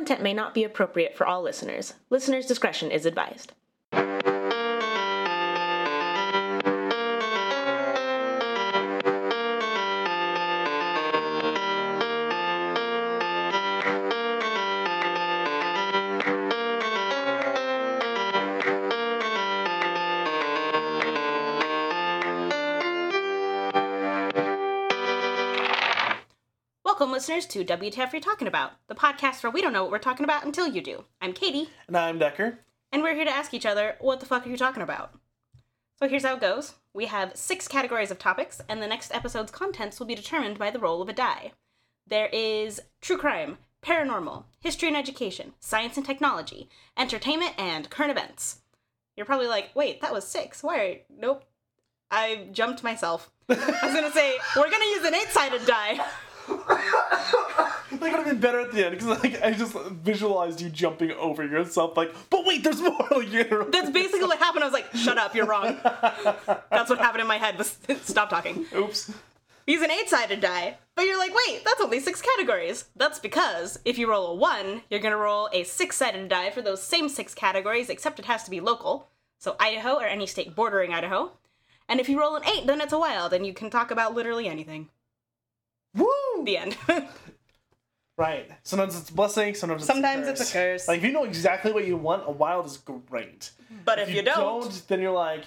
content may not be appropriate for all listeners. Listener's discretion is advised. Listeners, to WTF You're Talking About, the podcast where we don't know what we're talking about until you do. I'm Katie, And I'm Decker. and we're here to ask each other, what the fuck are you talking about? So here's how it goes we have six categories of topics, and the next episode's contents will be determined by the roll of a die. There is true crime, paranormal, history and education, science and technology, entertainment, and current events. You're probably like, wait, that was six. Why? Are... Nope. I jumped myself. I was gonna say, we're gonna use an eight sided die. That could have been better at the end because like I just visualized you jumping over yourself, like, but wait, there's more. Like, That's basically what happened. I was like, shut up, you're wrong. That's what happened in my head was stop talking. Oops. Use an eight-sided die. But you're like, wait, that's only six categories. That's because if you roll a one, you're gonna roll a six-sided die for those same six categories, except it has to be local. So Idaho or any state bordering Idaho. And if you roll an eight, then it's a wild, and you can talk about literally anything. Woo! The end. Right. Sometimes it's a blessing. Sometimes it's Sometimes a it's a curse. Like if you know exactly what you want, a wild is great. Mm-hmm. but if, you, don't, then you're like,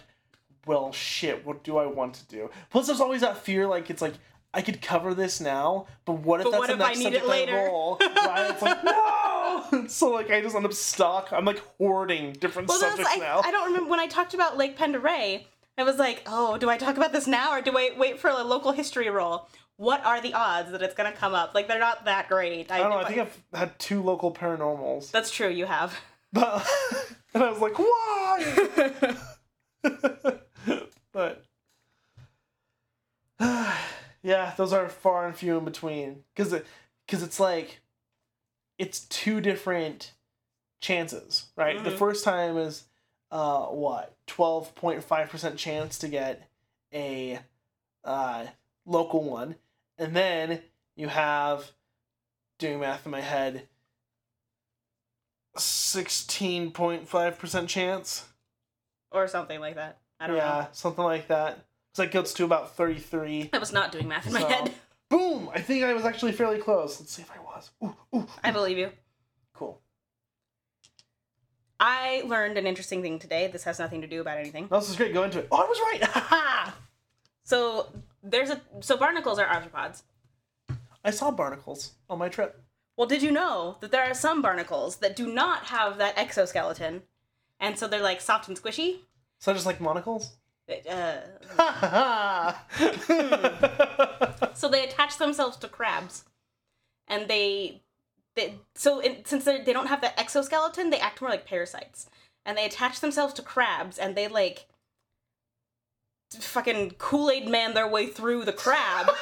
well, shit. What do I want to do? Plus, there's always that fear. Like it's like I could cover this now, but what if But that's what the if I next need it later? I roll? Right? It's like no. so like I just end up stuck. I'm like hoarding different Well, subjects I, now. I don't remember when I talked about Lake Pend Oreille. I was like, oh, do I talk about this now or do I wait for a local history roll? What are the odds that it's gonna come up? Like they're not that great. I don't know. I think I've had two local paranormals, that's true. You have. but and I was like, why? but yeah, those are far and few in between because it because it's like it's two different chances, right? The Mhm. first time is uh what twelve point five percent chance to get a uh local one, and then you have doing math in my head. 16.5% chance. or something like that. I don't yeah, know. Yeah, something like that. So that goes to about 33. I was not doing math in my head. Boom! I think I was actually fairly close. Let's see if I was. Ooh, ooh, I believe you. cool. I learned an interesting thing today. This has nothing to do about anything. No, this is great. Go into it. Oh, I was right! Ha So there's a so barnacles are arthropods. I saw barnacles on my trip. Well, did you know that there are some barnacles that do not have that exoskeleton, and so they're like soft and squishy? So just like monocles? Uh, so they attach themselves to crabs, and they, they so in, since they don't have that exoskeleton, they act more like parasites, and they attach themselves to crabs, and they like fucking Kool Aid man their way through the crab.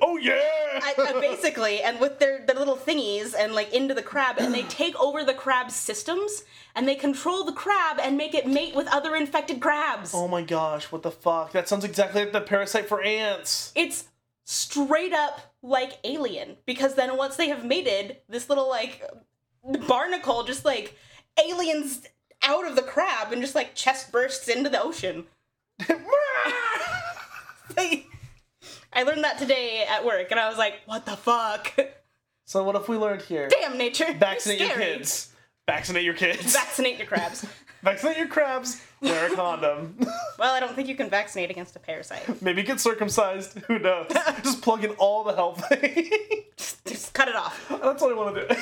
oh yeah! I, I basically, and with their, their little thingies and like into the crab, and they take over the crab's systems and they control the crab and make it mate with other infected crabs. oh my gosh, what the fuck? That sounds exactly like the parasite for ants. It's straight up like alien because then once they have mated, this little like barnacle just like aliens out of the crab and just like chest bursts into the ocean. I learned that today at work and I was like, what the fuck? so what if we learned here? Damn nature. Vaccinate your kids. Vaccinate your kids. Vaccinate your crabs. Vaccinate your crabs. Wear a condom. Well, I don't think you can vaccinate against a parasite. Maybe get circumcised. Who knows? Just plug in all the health things. Just cut it off. that's what I want to do.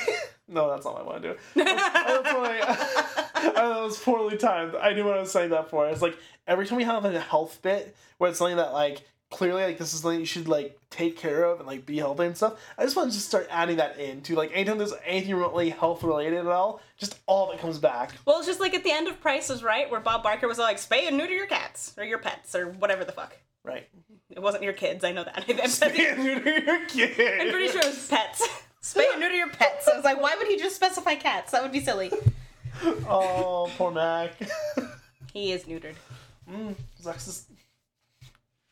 no, that's not what I want to do. That's what I, I was poorly timed. I knew what I was saying that for. It's like every time we have a health bit where it's something that like clearly like this is something you should like take care of and like be healthy and stuff. I just want to just start adding that in to like anytime there's anything remotely health related at all, just all that comes back. Well, it's just like at the end of Price is Right, where Bob Barker was like, spay and neuter your cats, or your pets, or whatever the fuck. Right. It wasn't your kids, I know that. I'm, Spay neuter your kid. I'm pretty sure it was pets. Spay and neuter your pets. I was like, why would he just specify cats? That would be silly. Oh, poor Mac. He is neutered. mm, Zach's just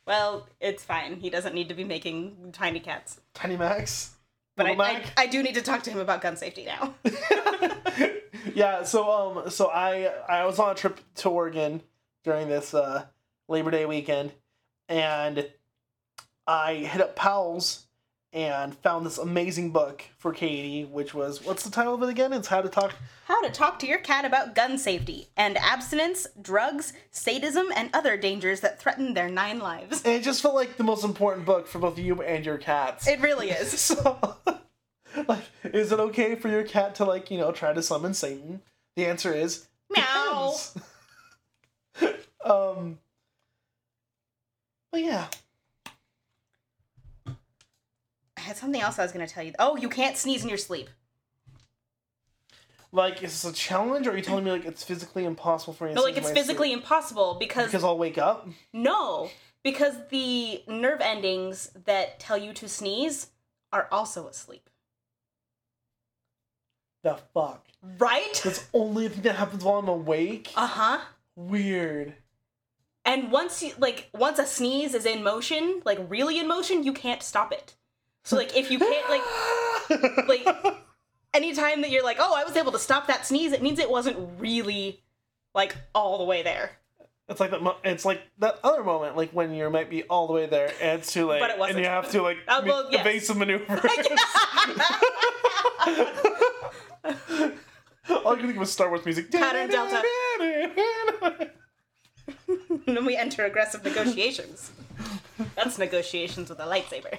Well, it's fine. He doesn't need to be making tiny cats. Tiny Max. But I, I, I do need to talk to him about gun safety now. yeah, so um so I I was on a trip to Oregon during this uh Labor Day weekend and I hit up Powell's and found this amazing book for Katie, which was what's the title of it again? It's How to Talk How to talk to your cat about gun safety and abstinence, drugs, sadism, and other dangers that threaten their nine lives. and it just felt like the most important book for both you and your cats. It really is. so like is it okay for your cat to like, you know, try to summon Satan? The answer is Meow. um but yeah. I had something else I was to tell you. Oh, you can't sneeze in your sleep. Like, is this a challenge, or are you telling me like it's physically impossible for me? to No, like sneeze it's in my physically sleep? impossible because, because I'll wake up. no, because the nerve endings that tell you to sneeze are also asleep. The fuck. Right? That's only a thing that happens while I'm awake. Uh huh. Weird. And once you like once a sneeze is in motion, like really in motion, you can't stop it. So like if you can't like like anytime that you're like, "Oh, I was able to stop that sneeze," it means it wasn't really like all the way there. It's like that. Mo- it's like that other moment, like when you might be all the way there and it's too late, But it wasn't. and you have to like make well, yes. evasive maneuver. All I can think of was Star Wars music. Pattern delta. and then we enter aggressive negotiations. That's negotiations with a lightsaber.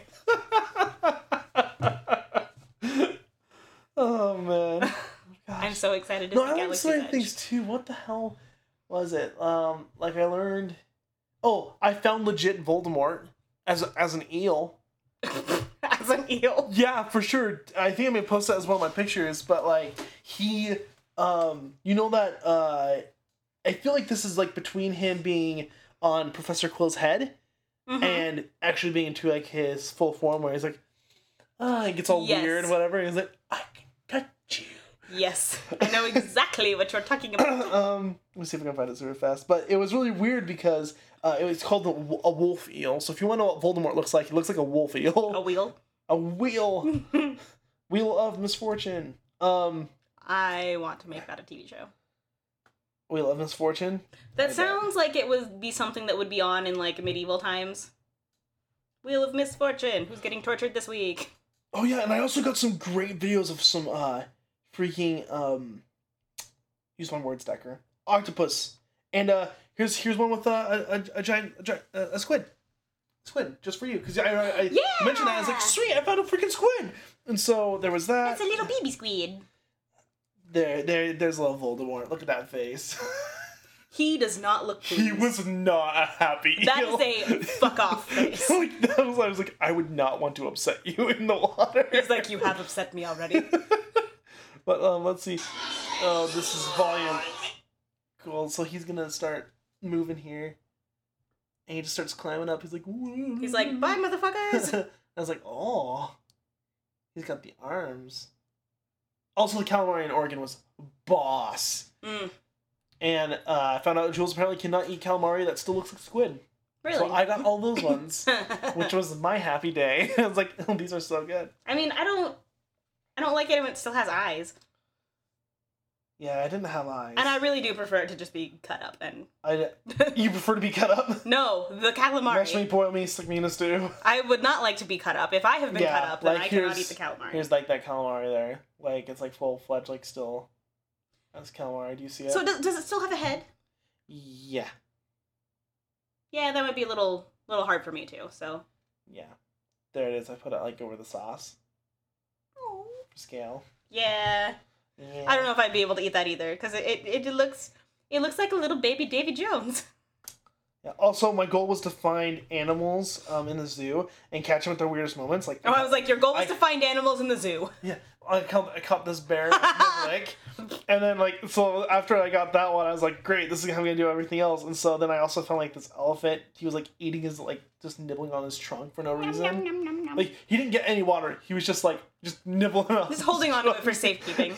oh man. I'm so excited to No, see I Galaxy's Edge. things too. What the hell was it? Um, like I learned. Oh, I found legit Voldemort as as an eel. As an eel. Yeah, for sure. I think I may post that as one of my pictures. But like he, um, you know that. Uh, I feel like this is like between him being on Professor Quirrell's head Mhm. and actually being into like his full form, where he's like, ah, it gets all Yes. weird and whatever. He's like, I can touch you. Yes, I know exactly what you're talking about. um, let me see if I can find it super fast. But it was really weird because uh, it was called the, a wolf eel. So if you want to know what Voldemort looks like, he looks like a wolf eel. A wheel. a wheel, wheel of misfortune. Um, I want to make that a TV show. Wheel of misfortune. That I bet. sounds like it would be something that would be on in like medieval times. Wheel of Misfortune. Who's getting tortured this week? Oh yeah, and I also got some great videos of some uh, freaking um, use one word stacker octopus, and uh, here's here's one with uh, a, a, a giant a, a a squid. Squid, just for you, because I, I, I Yeah! mentioned that. I was like, sweet, I found a freaking squid. And so there was that. It's a little baby squid. There, there, there's a little Voldemort. Look at that face. He does not look pleased. he was not a happy. That eel. is a fuck off face. like that was, I was like, I would not want to upset you in the water. He's like, you have upset me already. But um, let's see. Oh, this is volume. Cool. So he's gonna start moving here, and he just starts climbing up. He's like, He's like, bye, motherfuckers. I was like, oh, he's got the arms. Also, the calamari in Oregon was boss. Mm, And uh, I found out Jules apparently cannot eat calamari that still looks like squid. really? So I got all those ones, which was my happy day. I was like, oh, these are so good. I mean, I don't, I don't like it when it still has eyes, Yeah, I didn't have eyes. and I really do prefer it to just be cut up. And I, you prefer to be cut up? no, the Mash me, calamari. boil me, stick me in a stew. I would not like to be cut up. If I have been Yeah, cut up, then like, I cannot eat the calamari. Here's like that calamari there. Like it's like full fledged, like still. That's calamari. Do you see it? So does, does it still have a head? yeah, Yeah, that might be a little little hard for me too. So. yeah. There it is. I put it like over the sauce for scale. Yeah, Yeah. I don't know if I'd be able to eat that either because it, it it looks it looks like a little baby Davy Jones. Yeah. Also, my goal was to find animals um, in the zoo and catch them at their weirdest moments. Like, Oh, I was like, your goal was I- to find animals in the zoo. yeah, I caught, I caught this bear in and then like so after I got that one, I was like, great, this is how I'm gonna do everything else. And so then I also found like this elephant. He was like eating his like just nibbling on his trunk for no reason. Like he didn't get any water. He was just like just nibbling on. Just his holding on to it for trunk. safekeeping.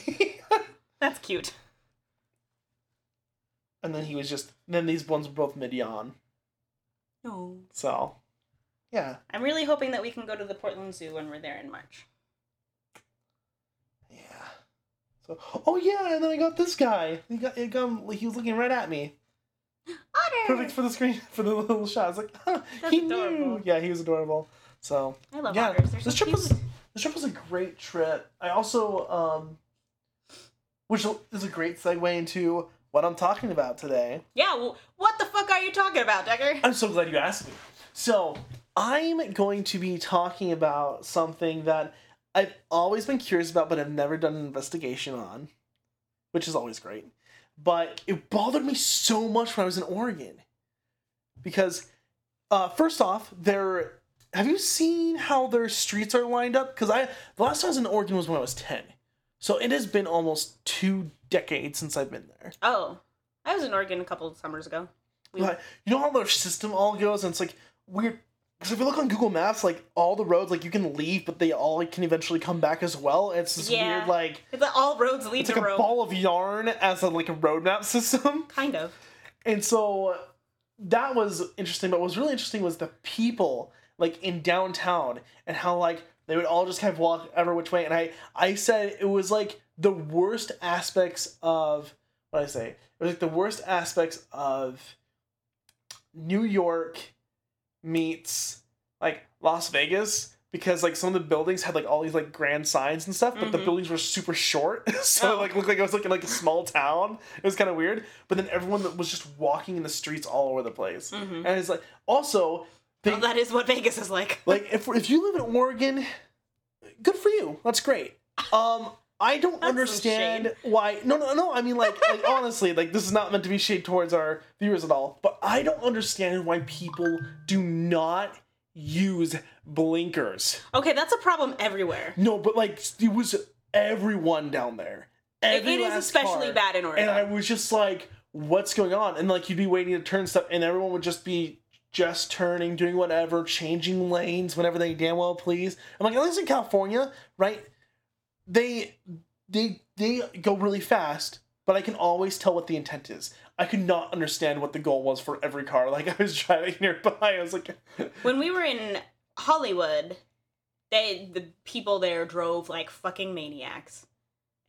That's cute. And then he was just. Then these ones were both mid yawn. No. So, yeah. I'm really hoping that we can go to the Portland Zoo when we're there in March. Yeah. So, oh yeah, and then I got this guy. He got, he got he was looking right at me. Otter. Perfect for the screen for the little shot. I was like, huh, That's he adorable. knew. Yeah, he was adorable. So I love yeah, otters. They're this so trip cute. was this trip was a great trip. I also um, which is a great segue into what I'm talking about today. Yeah. Well, what the fuck are you talking about, Decker? I'm so glad you asked me. So, I'm going to be talking about something that I've always been curious about, but I've never done an investigation on, which is always great. But it bothered me so much when I was in Oregon. Because, uh, first off, there. Have you seen how their streets are lined up? Because I the last time I was in Oregon was when I was ten, so it has been almost two decades since I've been there. Oh, I was in Oregon a couple of summers ago. We- Like, you know how their system all goes, and it's like weird. Because if you look on Google Maps, like all the roads, like you can leave, but they all can eventually come back as well. It's this Yeah. weird, like It's like all roads lead it's to like a ball of yarn as a like a roadmap system. Kind of. And so that was interesting. But what was really interesting was the people like in downtown and how like they would all just kind of walk ever which way. And I I said it was like the worst aspects of what did I say. It was like the worst aspects of New York meets like Las Vegas. Because like some of the buildings had like all these like grand signs and stuff, but the Mhm. buildings were super short, so Oh. it, like looked like I was in like a small town. It was kind of weird. But then everyone that was just walking in the streets all over the place, Mhm. and it's like also they, Well, that is what Vegas is like. like if if you live in Oregon, good for you. That's great. Um, I don't That's understand why. No, no, no. I mean, like, like honestly, like this is not meant to be shade towards our viewers at all. But I don't understand why people do not use blinkers. Okay, that's a problem everywhere. No, but like it was everyone down there. It, Every it is especially car. bad in Oregon. And I was just like, what's going on? And like you'd be waiting to turn stuff, and everyone would just be just turning, doing whatever, changing lanes whenever they damn well please. I'm like, at least in California, right? They they they go really fast, but I can always tell what the intent is. I could not understand what the goal was for every car. Like I was driving nearby, I was like, when we were in Hollywood, they the people there drove like fucking maniacs.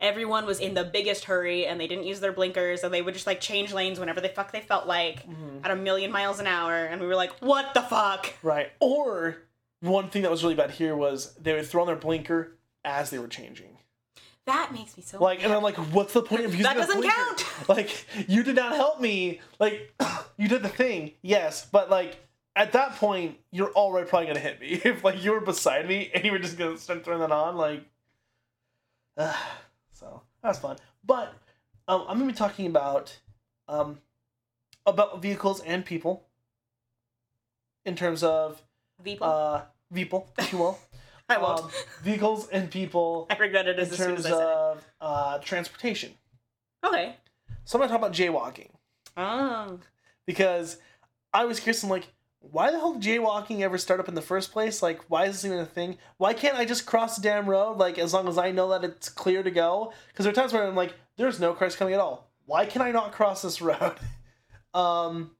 Everyone was in the biggest hurry and they didn't use their blinkers and they would just like change lanes whenever they fuck they felt like Mm-hmm. at a million miles an hour and we were like, "What the fuck?" right. Or one thing that was really bad here was they would throw on their blinker as they were changing. That makes me so Like, and I'm like, what's the point of using That doesn't count. Like, you did not help me. Like, you did the thing, yes, but like at that point, you're already probably gonna hit me if like you were beside me and you were just gonna start throwing that on. Like, so that's fun. But um, I'm gonna be talking about um about vehicles and people in terms of people. uh people, if you will. I won't. Um, vehicles and people I regret it in as, terms as I said of uh, transportation. Okay. So I'm gonna talk about jaywalking Oh. because I was curious. I'm like, why the hell did jaywalking ever start up in the first place? Like, why is this even a thing? Why can't I just cross the damn road? Like, as long as I know that it's clear to go. Because there are times where I'm like, there's no cars coming at all. Why can I not cross this road? um,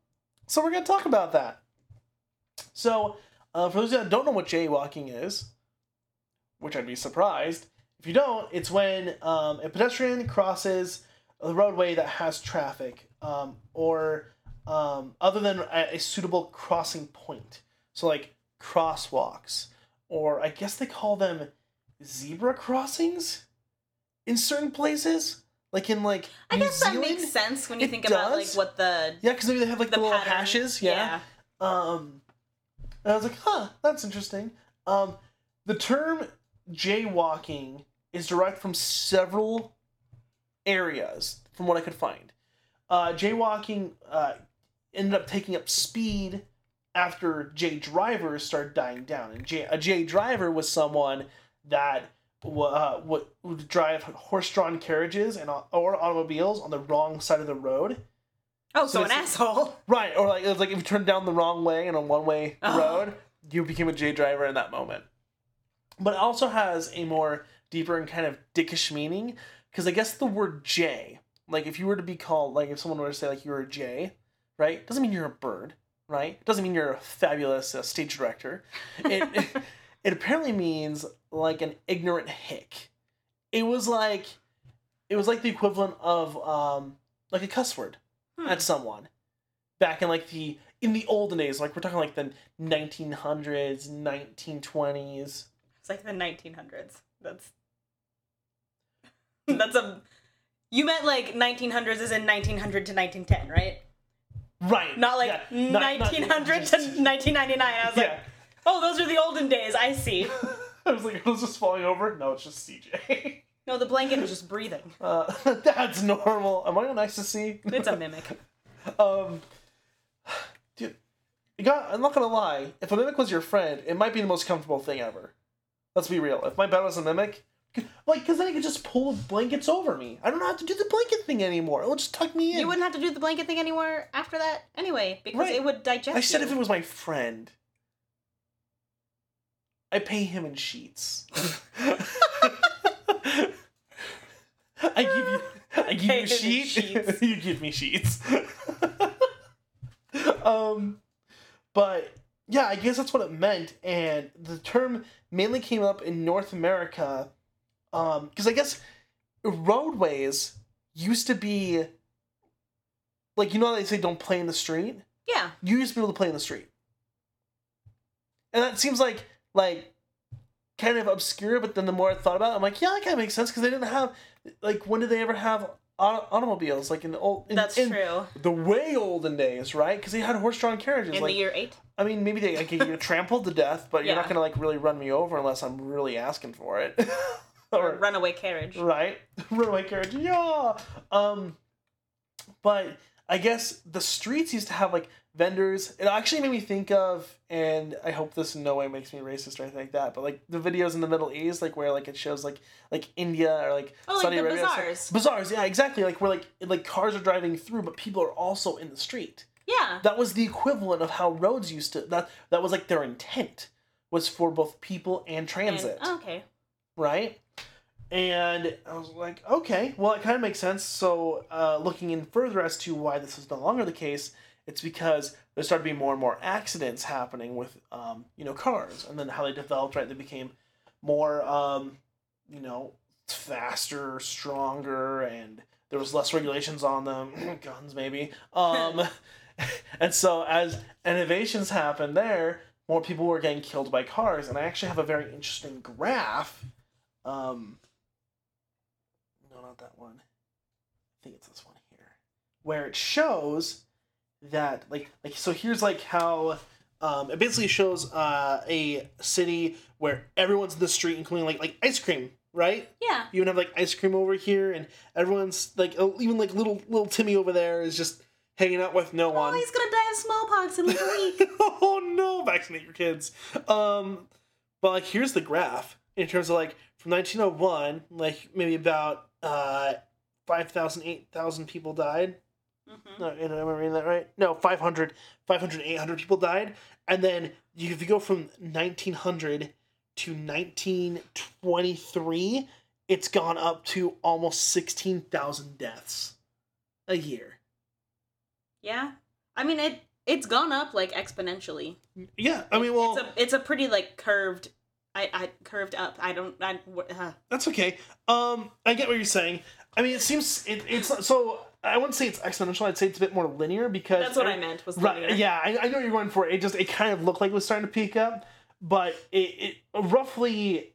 so we're gonna talk about that. So, uh, for those that don't know what jaywalking is, which I'd be surprised if you don't, it's when um, a pedestrian crosses a roadway that has traffic, um, or um, other than a, a suitable crossing point. So like crosswalks, or I guess they call them zebra crossings in certain places, like in like I New guess that makes sense when you think about like what the Yeah, because maybe they have like the, the, little pattern- hashes. Yeah. Um, and I was like, huh, that's interesting. Um, the term jaywalking is derived from several areas, from what I could find. Uh, jaywalking uh, ended up taking up speed after J drivers started dying down. And J, a J driver was someone that uh, would, would drive horse-drawn carriages and or automobiles on the wrong side of the road. Oh, So so, an asshole. Right, or like it was like if you turned down the wrong way in a one way Oh. road, you became a J driver in that moment. But it also has a more deeper and kind of dickish meaning because I guess the word J, like if you were to be called, like if someone were to say like you're a J, right, doesn't mean you're a bird, right? Doesn't mean you're a fabulous uh, stage director. It, it it apparently means like an ignorant hick. It was like it was like the equivalent of um like a cuss word Hmm. at someone back in like the in the olden days like we're talking like the 1900s 1920s It's like the 1900s. That's that's a. You meant like 1900s is in 1900 to 1910, right? Right Not like yeah, not- not- 1900 to 1999. I was like, oh, those are the olden days. I see. i was like it was just falling over no it's just cj No, the blanket is just breathing. uh, that's normal am i on ecstasy It's a mimic. um dude you got i'm not gonna lie if a mimic was your friend it might be the most comfortable thing ever let's be real if my bed was a mimic like because then i could just pull blankets over me i don't have to do the blanket thing anymore it'll just tuck me in You wouldn't have to do the blanket thing anymore after that anyway, because Right. it would digest. I said you. if it was my friend. I pay him in sheets. I give you I give you a sheet. sheets. you give me sheets. um but yeah, I guess that's what it meant and the term mainly came up in North America um because I guess roadways used to be like you know how they say don't play in the street? yeah, you used to be able to play in the street. And that seems like like kind of obscure, but then the more I thought about it, I'm like, yeah, that kind of makes sense because they didn't have like when did they ever have auto- automobiles like in the old in, that's in true. the way olden days, right? Because they had horse-drawn carriages. In like the year eight. I mean, maybe they like, get trampled to death, but you're not gonna like really run me over unless I'm really asking for it. Or runaway carriage. right runaway carriage yeah um but i guess the streets used to have like vendors it actually made me think of and i hope this in no way makes me racist or anything like that but like the videos in the middle east like where like it shows like like india or like Oh, like saudi the arabia so- bazaars. bazaars yeah exactly like where like like cars are driving through but people are also in the street Yeah. that was the equivalent of how roads used to that that was like their intent was for both people and And- transit oh, okay. right? And I was like, okay, well, it kind of makes sense. So, uh, looking in further as to why this is no longer the case, it's because there started being more and more accidents happening with, um, you know, cars, and then how they developed, right? They became more, um, you know, faster, stronger, and there was less regulations on them, guns maybe. Um, and so as innovations happened there, more people were getting killed by cars, and I actually have a very interesting graph. Um, no, not that one. I think it's this one here, where it shows that like like so here's like how um, it basically shows uh, a city where everyone's in the street, including like like ice cream, right? Yeah. You would have like ice cream over here, and everyone's like oh, even like little little Timmy over there is just hanging out with no Oh, one. he's gonna die of smallpox in like a week. oh no, vaccinate your kids. Um, but like here's the graph in terms of like from 1901, like maybe about uh 5,000, 8,000 people died. Mhm. No, am I reading that right? No, 500, 500, 800 people died. And then you, if you go from 1900 to 1923, it's gone up to almost 16,000 deaths a year. Yeah. I mean it. It's gone up like exponentially. Yeah, I mean, well, it's a it's a pretty like curved. I, I curved up. I don't. I, uh, That's okay. Um, I get what you're saying. I mean, it seems it, it's so. I wouldn't say it's exponential. I'd say it's a bit more linear because that's what I meant. Was Right? linear. Yeah, I, I know you're going for it. It just it kind of looked like it was starting to peak up, but it, it roughly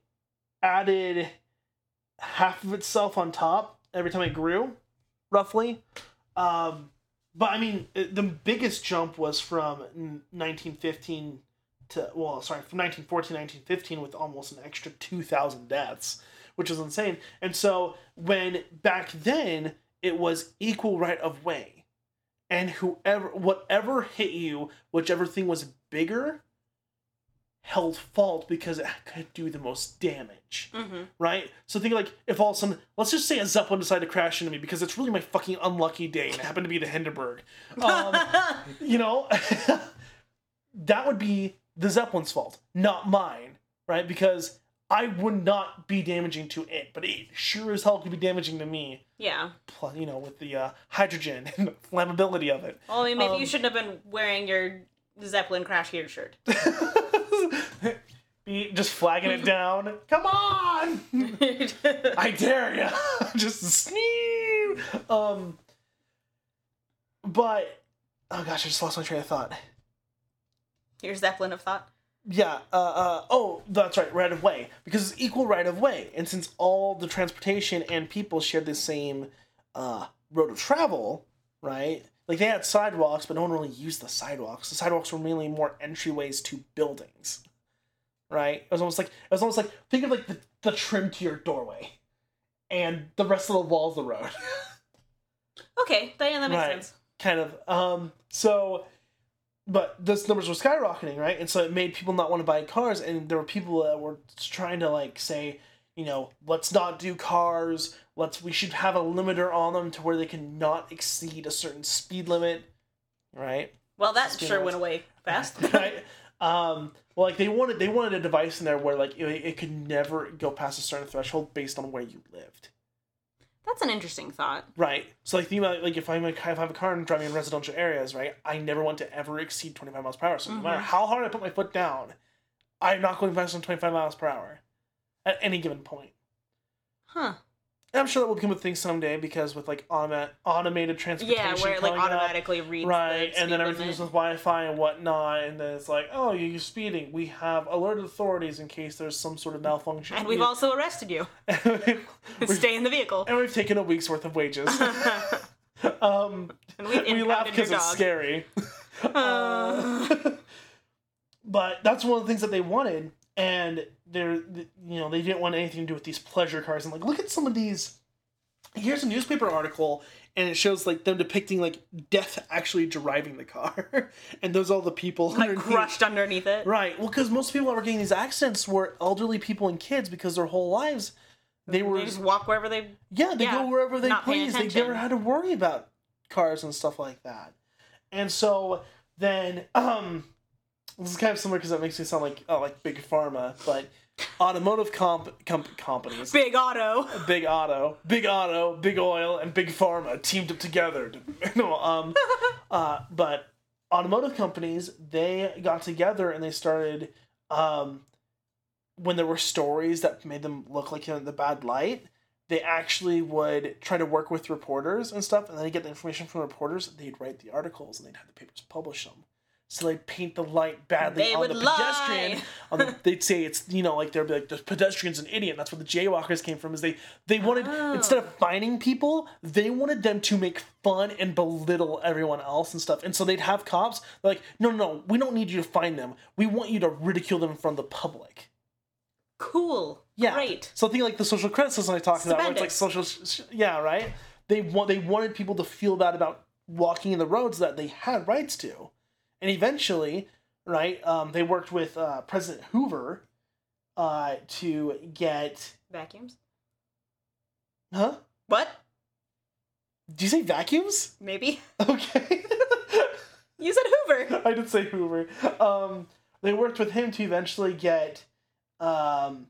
added half of itself on top every time it grew, roughly. Um, but I mean, the biggest jump was from 1915 to well, sorry, from 1914 1915 with almost an extra 2,000 deaths, which is insane. And so when back then it was equal right of way, and whoever whatever hit you, whichever thing was bigger, held fault because it could do the most damage Mm-hmm. right? So think like if all of a sudden, let's just say a Zeppelin decided to crash into me because it's really my fucking unlucky day and it happened to be the Hindenburg. Um, you know, that would be the Zeppelin's fault, not mine, right? Because I would not be damaging to it, but it sure as hell could be damaging to me. yeah. Plus, you know, with the uh, hydrogen and the flammability of it. Well, I mean, maybe Um, you shouldn't have been wearing your Zeppelin crash gear shirt. be just flagging it down. Come on, I dare you. just sneeze. Um, but oh gosh, I just lost my train of thought. Your Zeppelin of thought. Yeah. Uh, uh, oh, that's right. Right of way because it's equal right of way, and since all the transportation and people shared the same uh, road of travel, right? Like they had sidewalks, but no one really used the sidewalks. The sidewalks were mainly more entryways to buildings, right? It was almost like it was almost like think of like the, the trim to your doorway, and the rest of the walls of the road. Okay, that, yeah, that makes Right. sense. kind of. Um, so, but those numbers were skyrocketing, right? And so it made people not want to buy cars, and there were people that were trying to like say, you know, let's not do cars. Let's we should have a limiter on them to where they can not exceed a certain speed limit, right? Well, that Speed sure limits. went away fast. right. Um, well, like they wanted they wanted a device in there where like it, it could never go past a certain threshold based on where you lived. That's an interesting thought. Right. So like think about like if I'm like, if I have a car and I'm driving in residential areas, right? I never want to ever exceed 25 miles per hour. So no matter Mhm. how hard I put my foot down, I'm not going faster than 25 miles per hour at any given point. Huh. And I'm sure that will become a thing someday because with like automa- automated transportation, Yeah, where it like coming up, automatically reads right, the and then everything's limit. with Wi-Fi and whatnot, and then it's like, oh, you're speeding. We have alerted authorities in case there's some sort of malfunction. And we've We- also arrested you. we've- Stay in the vehicle. and we've taken a week's worth of wages. um, And we've laugh because it's scary. Uh, but that's one of the things that they wanted, and they're you know they didn't want anything to do with these pleasure cars. And like, look at some of these. Here's a newspaper article, and it shows like them depicting like death actually driving the car, and those all the people like underneath. crushed underneath it. Right. Well, because most people that were getting these accidents were elderly people and kids because their whole lives they were They just walk wherever they. yeah, they Yeah, go wherever they please. They never had to worry about cars and stuff like that. And so then, um, this is kind of similar because that makes me sound like oh, like big pharma, but automotive comp, comp companies, Big auto. big auto, big auto, big oil, and big pharma teamed up together. No, um, uh, but automotive companies they got together and they started um, when there were stories that made them look like in the bad light they actually would try to work with reporters and stuff and then get the information from reporters they'd write the articles and they'd have the papers publish them so they'd paint the light badly They on the pedestrian. on the, they'd say it's you know like they'd be like the pedestrian's an idiot. That's where the jaywalkers came from is they they wanted Oh. instead of oh. finding people they wanted them to make fun and belittle everyone else and stuff. And so they'd have cops like no no no we don't need you to find them. We want you to ridicule them in front of the public. Cool. yeah. Great. Something like the social credit system i talked about where it's like social sh- yeah right? They want they wanted people to feel bad about walking in the roads that they had rights to and eventually right um, they worked with uh, president hoover uh, to get Vacuums. huh What? did you say vacuums Maybe. okay You said Hoover. i did say hoover um, they worked with him to eventually get um,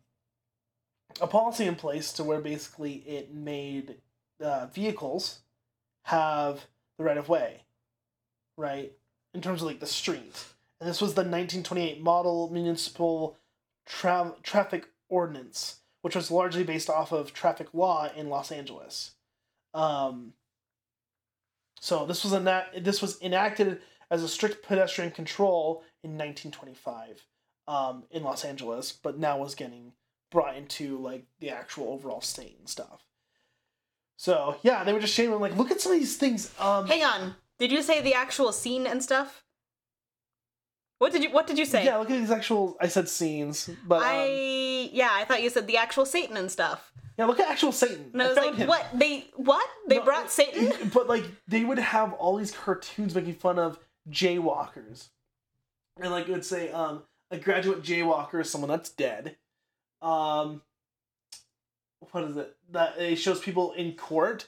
a policy in place to where basically it made uh, vehicles have the right of way, right? In terms of like the street. And this was the 1928 Model Municipal Tra- Traffic Ordinance, which was largely based off of traffic law in Los Angeles. Um, so this was enact- this was enacted as a strict pedestrian control in 1925 um, in Los Angeles, but now was getting brought into like the actual overall state and stuff. So yeah, they were just shaming like, look at some of these things. Um, Hang on. Did you say the actual scene and stuff? What did you What did you say? yeah, look at these actual. I said scenes, but um, I yeah, I thought you said the actual Satan and stuff. yeah, look at actual Satan. And I was found like, him. what? They what? They No, brought Satan? But like they would have all these cartoons making fun of jaywalkers, and like it would say, um, a graduate jaywalker is someone that's dead. Um, what is it? That it shows people in court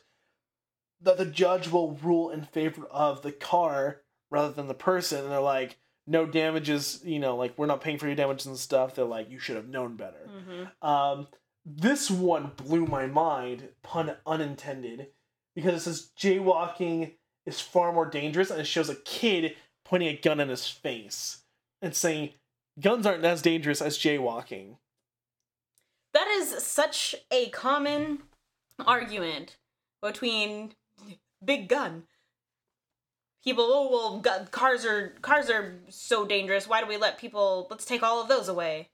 that the judge will rule in favor of the car rather than the person, and they're like, no damages. You know, like we're not paying for your damages and stuff. They're like, you should have known better. Mm-hmm. Um, this one blew my mind, pun unintended, because it says jaywalking is far more dangerous, and it shows a kid pointing a gun in his face and saying, guns aren't as dangerous as jaywalking. That is such a common argument between big gun. People, oh well, gu- cars are cars are so dangerous. Why do we let people? Let's take all of those away.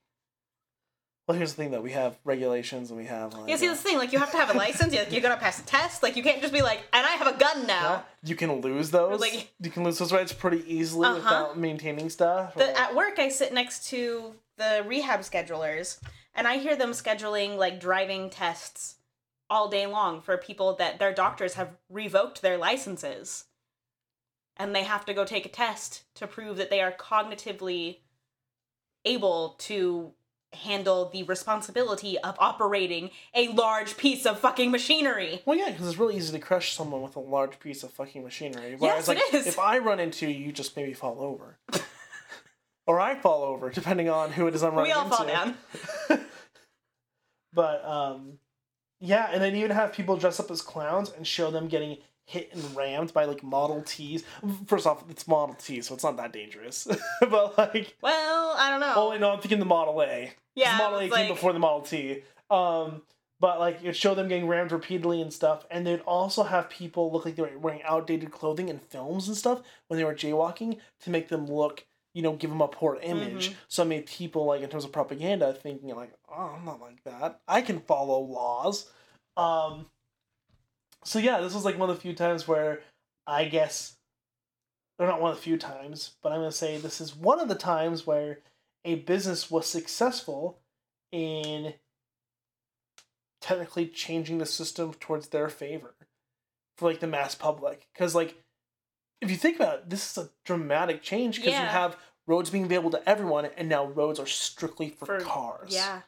Well, here's the thing though: we have regulations and we have. Like, Yeah, see, uh, this thing, like, you have to have a license. You, you gotta pass a test. Like, you can't just be like, and I have a gun now. yeah, you can lose those. like- you can lose those rights pretty easily Uh-huh. without maintaining stuff. The, at work, I sit next to the rehab schedulers, and I hear them scheduling like driving tests all day long for people that their doctors have revoked their licenses, and they have to go take a test to prove that they are cognitively able to handle the responsibility of operating a large piece of fucking machinery. Well, yeah, because it's really easy to crush someone with a large piece of fucking machinery. Whereas, Yes, it like, is. if I run into you, you just maybe fall over, or I fall over, depending on who it is I'm running into. We all into. fall down. But um, yeah, and then even have people dress up as clowns and show them getting hit and rammed by like Model Ts. First off, it's Model T, so it's not that dangerous. but like, Well, I don't know. oh no, I'm thinking the Model A. Yeah, Model A it's came like- before the Model T. Um, but like it'd show them getting rammed repeatedly and stuff, and they'd also have people look like they were wearing outdated clothing in films and stuff when they were jaywalking to make them look, you know, give them a poor image. Mhm. So it made people like in terms of propaganda thinking like, oh, I'm not like that. I can follow laws. Um, so yeah, this was like one of the few times where I guess, or not one of the few times, but I'm gonna say this is one of the times where a business was successful in technically changing the system towards their favor for like the mass public because like if you think about it this is a dramatic change because you have roads being available to everyone and now roads are strictly for, For- cars Yeah.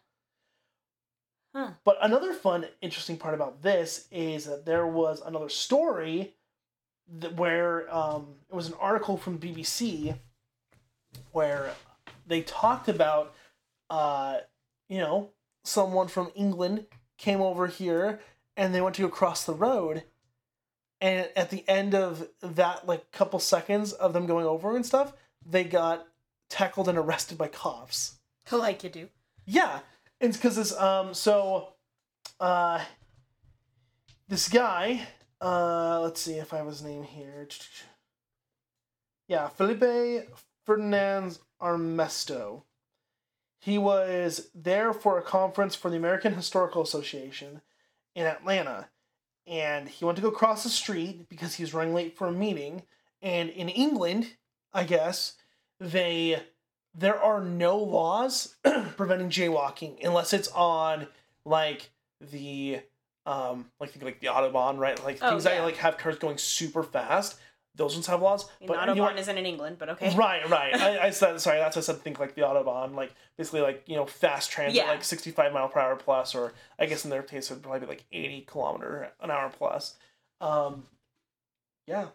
Huh. but another fun interesting part about this is that there was another story that where um, it was an article from bbc where they talked about uh, you know someone from england came over here and they went to go cross the road and at the end of that like couple seconds of them going over and stuff they got tackled and arrested by cops Like you do. yeah, it's because this um so uh this guy uh let's see if I have his name here. Yeah, Felipe Ferdinand Armesto. He was there for a conference for the American Historical Association in Atlanta. And he went to go cross the street because he was running late for a meeting. And in England, I guess, they there are no laws preventing jaywalking unless it's on like the um like think like the autobahn right? Like Oh, things that like have cars going super fast those ones have laws I mean, but Autobahn isn't in England, but okay. right right I, I said sorry that's what i said think like the autobahn like basically like you know fast transit Yeah. like 65 mile per hour plus or i guess in their case it would probably be like 80 kilometer an hour plus um yeah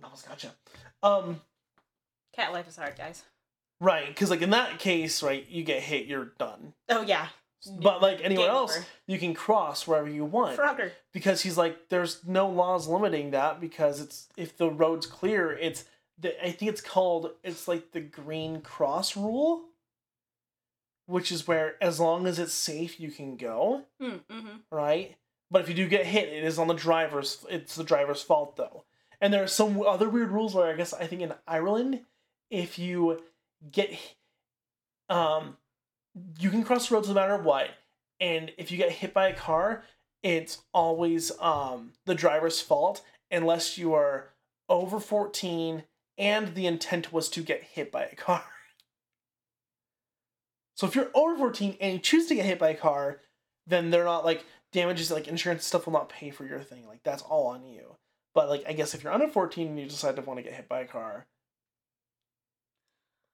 I almost gotcha um Cat life is hard, guys. Right, because like in that case, right, you get hit, you're done. Oh yeah. But like anywhere Game else, over. you can cross wherever you want. Frogger. Because he's like, there's no laws limiting that because it's if the road's clear, it's the I think it's called it's like the green cross rule, which is where as long as it's safe, you can go. Mm, mm-hmm. right? But if you do get hit, it is on the driver's. It's the driver's fault though. And there are some other weird rules where I guess I think in Ireland, if you get, um, you can cross the roads no matter what, and if you get hit by a car, it's always um the driver's fault unless you are over fourteen and the intent was to get hit by a car. So if you're over 14 and you choose to get hit by a car, then they're not like damages like insurance stuff will not pay for your thing. Like that's all on you. But like I guess if you're under 14 and you decide to want to get hit by a car,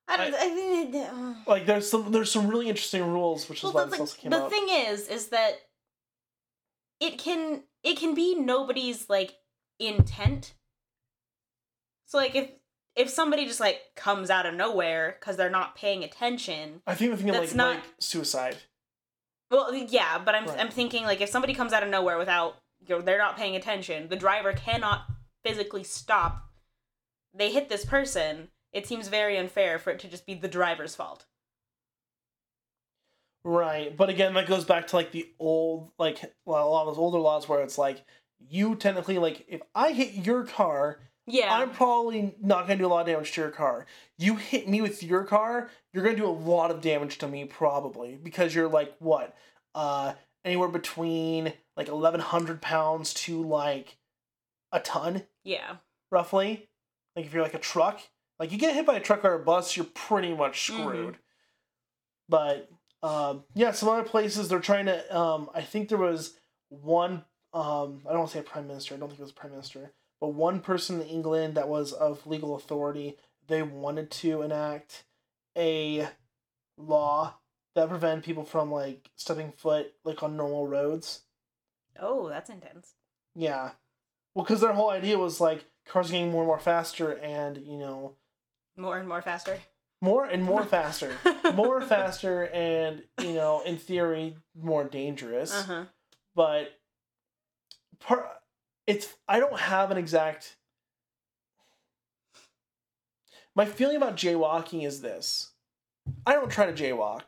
I don't. I, think. uh, like there's some there's some really interesting rules, which is well, why the, this the, also came the out. thing is, is that it can it can be nobody's like intent. So like if if somebody just like comes out of nowhere because they're not paying attention. I think the thing of like that's not- like suicide. Well, yeah, but I'm Right. I'm thinking like if somebody comes out of nowhere without you know, they're not paying attention, the driver cannot physically stop. They hit this person it seems very unfair for it to just be the driver's fault. Right, but again, that goes back to like the old, like well, a lot of those older laws where it's like you technically like if I hit your car, Yeah. I'm probably not gonna do a lot of damage to your car. You hit me with your car, you're gonna do a lot of damage to me probably because you're like what, uh, anywhere between like eleven hundred pounds to like a ton yeah. roughly. Like if you're like a truck, like you get hit by a truck or a bus, you're pretty much Mm-hmm. screwed. But um, yeah, some other places they're trying to. Um, I think there was one. Um, I don't want to say a prime minister. I don't think it was a prime minister, but one person in England that was of legal authority. They wanted to enact a law that prevent people from like stepping foot like on normal roads. Oh, that's intense. Yeah. Well, because their whole idea was like cars getting more and more faster, and you know, More and more faster. more and more faster, more faster, and you know, in theory, more dangerous. Uh huh. But part, it's I don't have an exact. My feeling about jaywalking is this: I don't try to jaywalk,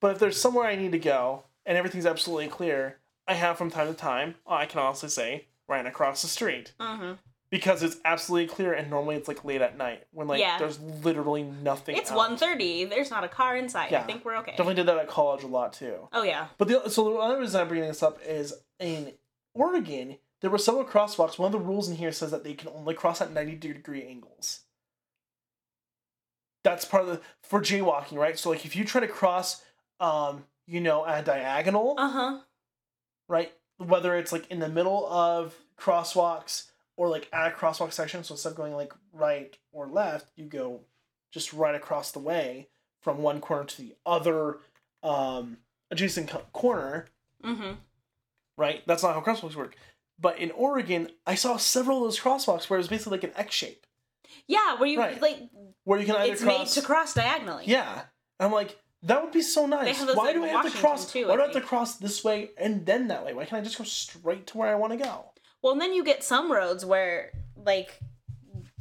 but if there's somewhere I need to go and everything's absolutely clear, I have from time to time. I can honestly say ran across the street Mm-hmm. Because it's absolutely clear and normally it's like late at night when like Yeah. there's literally nothing It's out. 1.30. There's not a car inside. I Yeah. think we're okay. definitely did that at college a lot too Oh yeah. but the so the other reason i'm bringing this up is in oregon there were several crosswalks one of the rules in here says that they can only cross at 90 degree angles that's part of the for jaywalking right so like if you try to cross um you know at a diagonal Uh huh. right? Whether it's like in the middle of crosswalks or like at a crosswalk section. So instead of going like right or left, you go just right across the way from one corner to the other um, adjacent co- corner, Mm-hmm. right? That's not how crosswalks work. But in Oregon, I saw several of those crosswalks where it was basically like an X shape Yeah, where you Right. like where you can either it's cross. made to cross diagonally. Yeah. I'm like, that would be so nice. Why like, do I have to cross? too, why do I have to cross this way and then that way? Why can't I just go straight to where I want to go? Well, and then you get some roads where like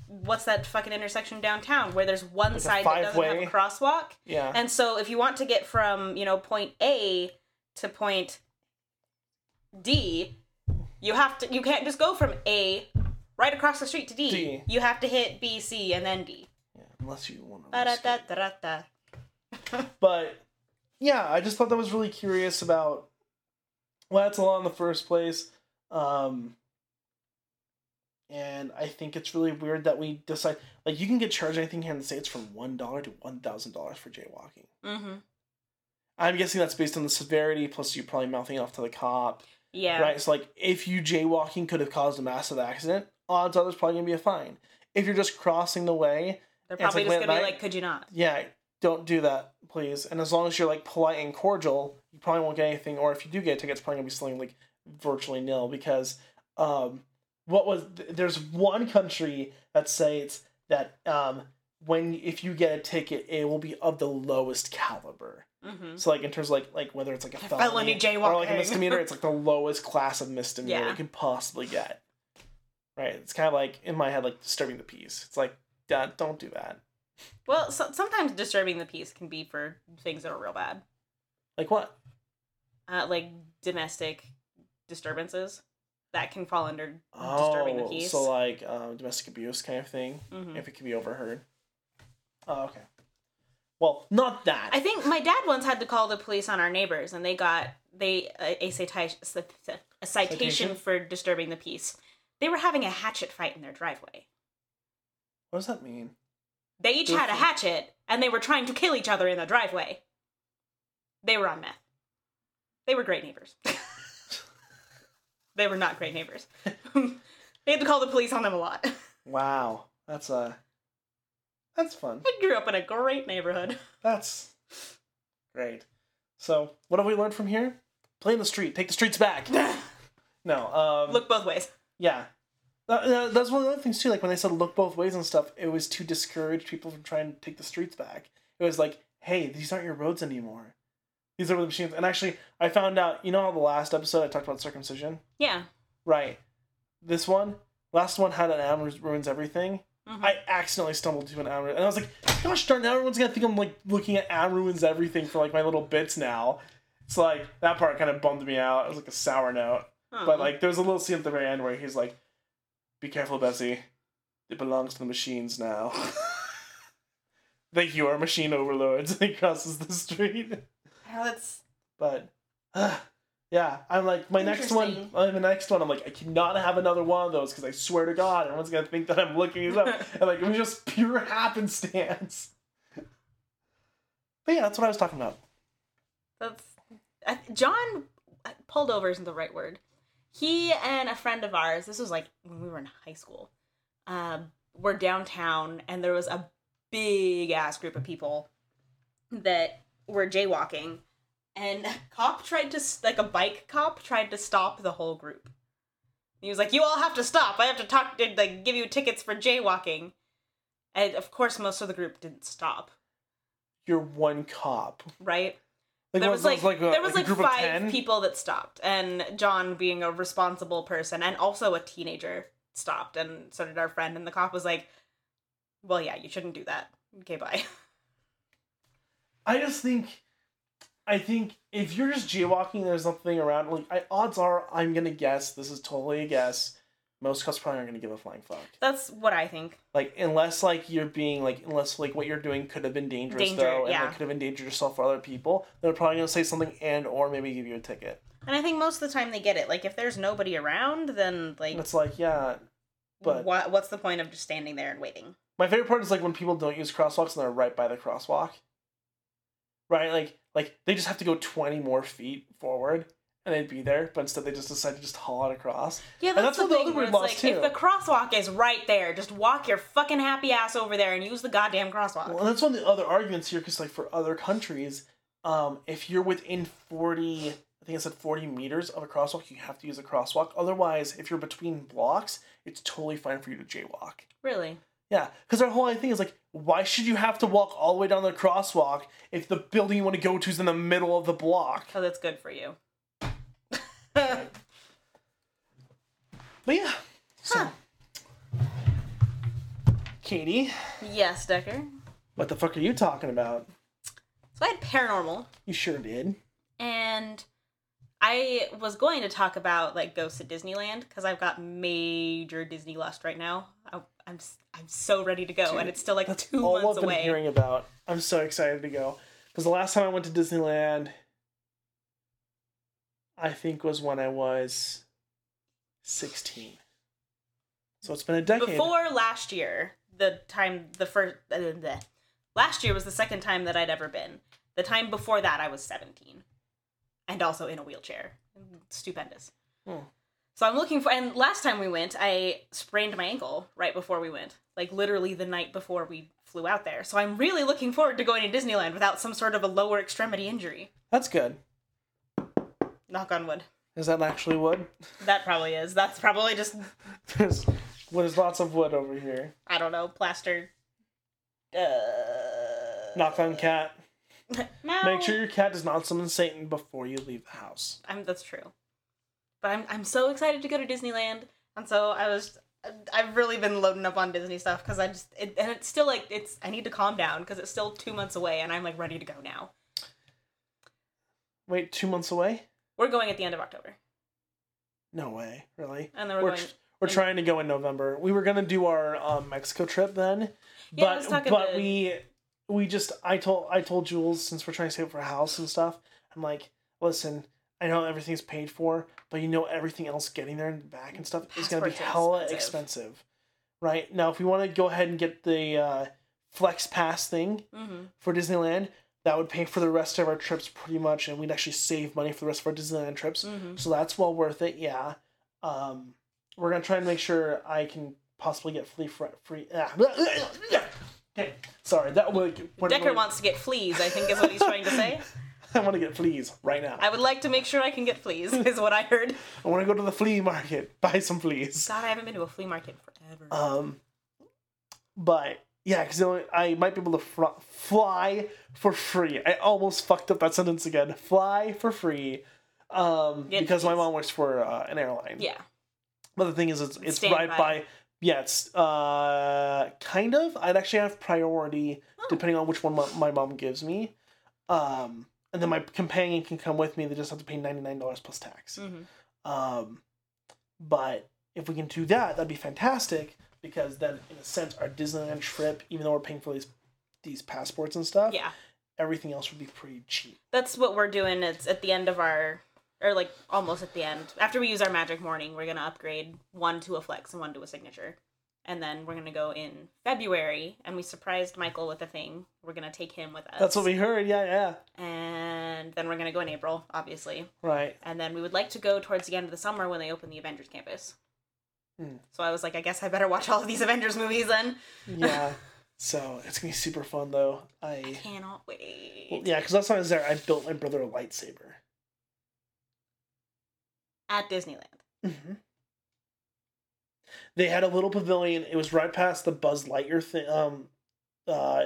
what's that fucking intersection downtown where there's one a side that doesn't have a crosswalk. Yeah. And so if you want to get from, you know, point A to point D, you have to you can't just go from A right across the street to D. D. You have to hit B, C, and then D. Yeah, unless you want to. But yeah, I just thought that was really curious about why that's a law in the first place. Um, and I think it's really weird that we decide like you can get charged anything here in the states from one dollar to one thousand dollars for jaywalking. Mm-hmm. I'm guessing that's based on the severity plus you're probably mouthing off to the cop, Yeah. right? So like if you jaywalking could have caused a massive accident, odds are there's probably gonna be a fine. If you're just crossing the way, They're probably like just gonna be like, could you not? yeah, don't do that, please. And as long as you're like polite and cordial, you probably won't get anything. Or if you do get a ticket, it's probably gonna be something like virtually nil because um, what was there's one country that states that um, when if you get a ticket, it will be of the lowest caliber. Mm-hmm. So like in terms of like like whether it's like a felony, Felony or like a misdemeanor, it's like the lowest class of misdemeanor Yeah. you can possibly get. Right. It's kind of like in my head like disturbing the peace. It's like, Dad, don't do that. Well, so, sometimes disturbing the peace can be for things that are real bad, Like what? uh, like domestic disturbances. That can fall under disturbing the Oh, peace. so like um, domestic abuse kind of thing, Mhm. if it can be overheard. Oh, okay. Well, not that. I think my dad once had to call the police on our neighbors, and they got they a, a, citation, a citation Citation? for disturbing the peace. They were having a hatchet fight in their driveway. what does that mean? They each Good had a hatchet, and they were trying to kill each other in the driveway. They were on meth. They were great neighbors. they were not great neighbors. they had to call the police on them a lot. Wow, that's uh, that's fun. I grew up in a great neighborhood. That's great. So, what have we learned from here? Play in the street. Take the streets back. No. Um, Look both ways. Yeah. That- that's one of the other things too. Like when they said look both ways and stuff, it was to discourage people from trying to take the streets back. It was like, hey, these aren't your roads anymore. These are the machines. And actually, I found out. You know how the last episode I talked about circumcision, Yeah. right? This one, last one had an Adam Ruins Everything. Mm-hmm. I accidentally stumbled to an ad ruin, and I was like, "Gosh darn! Now everyone's gonna think I'm like looking at Adam Ruins Everything for like my little bits now." It's like that part kind of bummed me out. It was like a sour note, but like there was a little scene at the very end where he's like, "Be careful, Bessie. It belongs to the machines now." Thank you, our machine overlords. And he crosses the street. Oh, that's But uh, yeah, I'm like my next one. Uh, the next one, I'm like I cannot have another one of those because I swear to God, everyone's gonna think that I'm looking it up, and like it was just pure happenstance. But yeah, that's what I was talking about. that's I, John pulled over isn't the right word. He and a friend of ours. This was like when we were in high school. Um, were downtown, and there was a big ass group of people that were jaywalking, and a cop tried to like a bike cop tried to stop the whole group. He was like, "You all have to stop. I have to talk to like give you tickets for jaywalking." And of course, most of the group didn't stop. You're one cop. Right? Like there was that like, a, there was like, group five 10? people that stopped, and John, being a responsible person and also a teenager, stopped, and so did our friend. And the cop was like, "Well, yeah, you shouldn't do that. Okay, bye." I just think, I think if you're just jaywalking, there's nothing around. Like, I, odds are, I'm gonna guess. This is totally a guess. Most cops probably aren't gonna give a flying fuck. That's what I think. Like, unless like you're being like, unless like what you're doing could have been dangerous Danger, though, and yeah. like, could have endangered yourself or other people, they're probably gonna say something and or maybe give you a ticket. And I think most of the time they get it. Like if there's nobody around, then like, it's like, yeah. but- what what's the point of just standing there and waiting? My favorite part is like when people don't use crosswalks and they're right by the crosswalk. Right, like like they just have to go twenty more feet forward and they'd be there, but instead they just decide to just haul it across. Yeah, And that's, that's the what the thing. other where it's like, too. if the crosswalk is right there, just walk your fucking happy ass over there and use the goddamn crosswalk. Well, that's one of the other arguments here, because like for other countries, um, if you're within forty, I think I said forty meters of a crosswalk, you have to use a crosswalk. Otherwise, if you're between blocks, it's totally fine for you to jaywalk. Really? Yeah, because our whole thing is like, why should you have to walk all the way down the crosswalk if the building you want to go to is in the middle of the block? Oh, because it's good for you. But yeah, so Huh. Katie, yes, Decker. what the fuck are you talking about? So I had paranormal, You sure did. and I was going to talk about like ghosts at Disneyland because I've got major Disney lust right now. I, I'm I'm so ready to go, Dude, and it's still like That's two all months I've been away. hearing about. I'm so excited to go because the last time I went to Disneyland, I think was when I was 16. So it's been a decade. Before last year, the time the first uh, the, last year was the second time that I'd ever been. The time before that, I was 17, and also in a wheelchair. Stupendous. Hmm. So I'm looking for. And last time we went, I sprained my ankle right before we went, like literally the night before we flew out there. So I'm really looking forward to going to Disneyland without some sort of a lower extremity injury. That's good. Knock on wood. Is that actually wood? That probably is. That's probably just There's, there's lots of wood over here. I don't know plaster. Uh, Knock on cat. no. Make sure your cat does not summon Satan before you leave the house. I'm that's true. But I'm I'm so excited to go to Disneyland, and so I was I've really been loading up on Disney stuff because I just it, and it's still like it's I need to calm down because it's still two months away and I'm like ready to go now. Wait, two months away? We're going at the end of October, No way, really. and then we're, We're, going. we're in- trying to go in November. We were gonna do our um, Mexico trip then, Yeah, but but to- we we just I told I told Jules since we're trying to save for a house and stuff. I'm like, listen, I know everything's paid for, but you know everything else getting there and back and stuff is gonna be hella expensive. expensive. right? Now, if we want to go ahead and get the uh, Flex Pass thing hmm for Disneyland, that would pay for the rest of our trips pretty much, and we'd actually save money for the rest of our Disneyland trips. hmm So that's well worth it. Yeah. Um, we're gonna try and make sure I can possibly get free free. Ah. Okay, sorry. That would. Decker wants to get fleas. I think is what he's trying to say. I want to get fleas right now. I would like to make sure I can get fleas. Is what I heard. I want to go to the flea market, buy some fleas. God, I haven't been to a flea market forever. Um, but yeah, because I might be able to fr- fly for free. I almost fucked up that sentence again. Fly for free, um, Get because my mom works for uh, an airline. yeah. But the thing is, it's it's Stand right by. by. Yeah, it's uh kind of. I'd actually have priority Oh. depending on which one my, my mom gives me. Um, and then my companion can come with me. They just have to pay ninety nine dollars plus tax. hmm Um, but if we can do that, that'd be fantastic because then, in a sense, our Disneyland trip, even though we're paying for these these passports and stuff, Yeah, everything else would be pretty cheap. that's what we're doing. It's at the end of our, or like almost at the end. After we use our magic morning, we're gonna upgrade one to a flex and one to a signature, and then we're gonna go in February. And we surprised Michael with a thing. We're gonna take him with us. That's what we heard. Yeah, yeah, And then we're gonna go in April, obviously. right. And then we would like to go towards the end of the summer when they open the Avengers campus. Hmm. So I was like, I guess I better watch all of these Avengers movies then. Yeah. so it's gonna be super fun though. I Cannot wait. well, yeah, because last time I was there, I built my brother a lightsaber. At Disneyland. Mm-hmm. They had a little pavilion. It was right past the Buzz Lightyear thing, um, uh,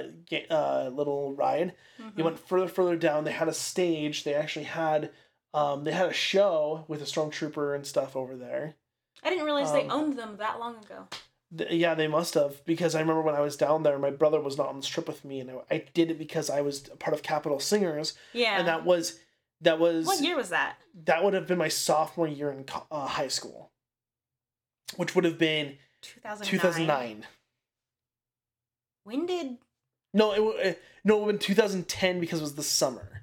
uh, little ride. You Mhm. went further, further down. They had a stage. They actually had, um, they had a show with a stormtrooper and stuff over there. I didn't realize they um, owned them that long ago. Th- yeah, they must have because I remember when I was down there, my brother was not on this trip with me, and I, I did it because I was a part of Capital Singers, Yeah. and that was that was what year was that? that would have been my sophomore year in co- uh, high school, which would have been 2009. two thousand nine. When did No, it no, it would have been 2010 because it was the summer.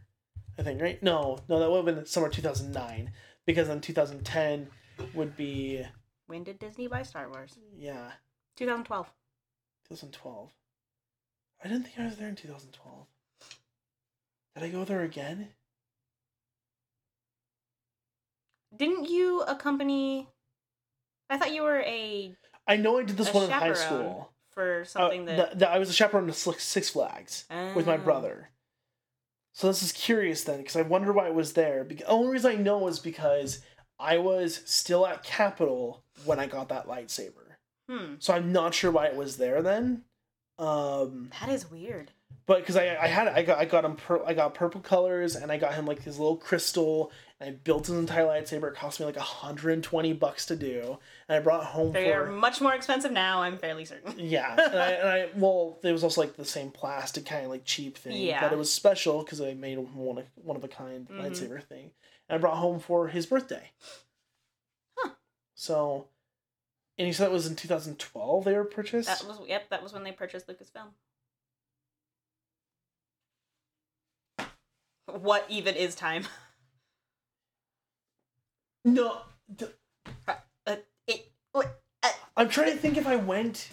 I think, right? No, no, that would have been summer 2009 because then 2010 would be when did Disney buy Star Wars? yeah, 2012. 2012. I didn't think I was there in 2012. Did I go there again? Didn't you accompany I thought you were a, I know I did this a one in high chaperone school. for Uh, something that th- th- I was a chaperone to Six Six Flags with my Oh. brother. So this is curious then, because I wonder why it was there. The only reason I know is because I was still at Capitol when I got that lightsaber. Hmm. So I'm not sure why it was there then. Um, That is weird. but because I, I had I got I got him pur- I got purple colors and I got him like his little crystal and I built his entire lightsaber. It cost me like 120 bucks to do, and I brought home They for are much more expensive now, I'm fairly certain. yeah, and I, and I well, it was also like the same plastic kind of like cheap thing, Yeah. but it was special because I made one of one of a kind Mhm. lightsaber thing, and I brought home for his birthday. Huh. So, and you said it was in 2012 they were purchased. That was yep, that was when they purchased Lucasfilm. What even is time? no, Uh, what? Uh, I'm trying to think if I went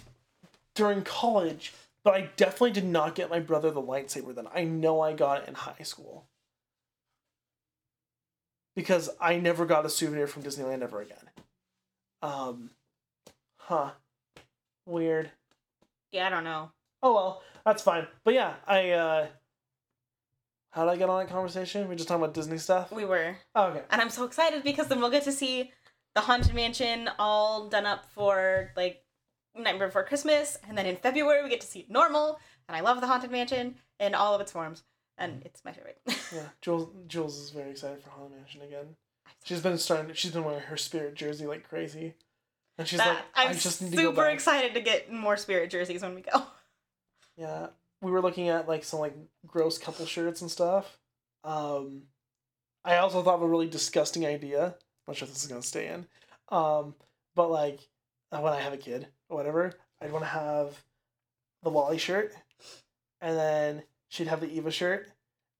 during college, but I definitely did not get my brother the lightsaber. Then I know I got it in high school because I never got a souvenir from Disneyland ever again. Um, huh, weird. yeah, I don't know. Oh well, that's fine. But yeah, I uh, how did I get on that conversation? We just talking about Disney stuff. We were, Oh, okay. and I'm so excited because then we'll get to see the Haunted Mansion all done up for like Nightmare Before Christmas, and then in February we get to see it normal, and I love the Haunted Mansion in all of its forms, and it's my favorite. Yeah, Jules. Jules is very excited for Haunted Mansion again. She's been starting. She's been wearing her spirit jersey like crazy, and she's That- like, I'm "I just to super back." excited to get more spirit jerseys when we go. Yeah, we were looking at like some like gross couple shirts and stuff. Um, I also thought of a really disgusting idea. I'm not sure if this is gonna stay in. Um, but like uh, when I have a kid or whatever, I'd want to have the WALL-E shirt, and then she'd have the Eva shirt,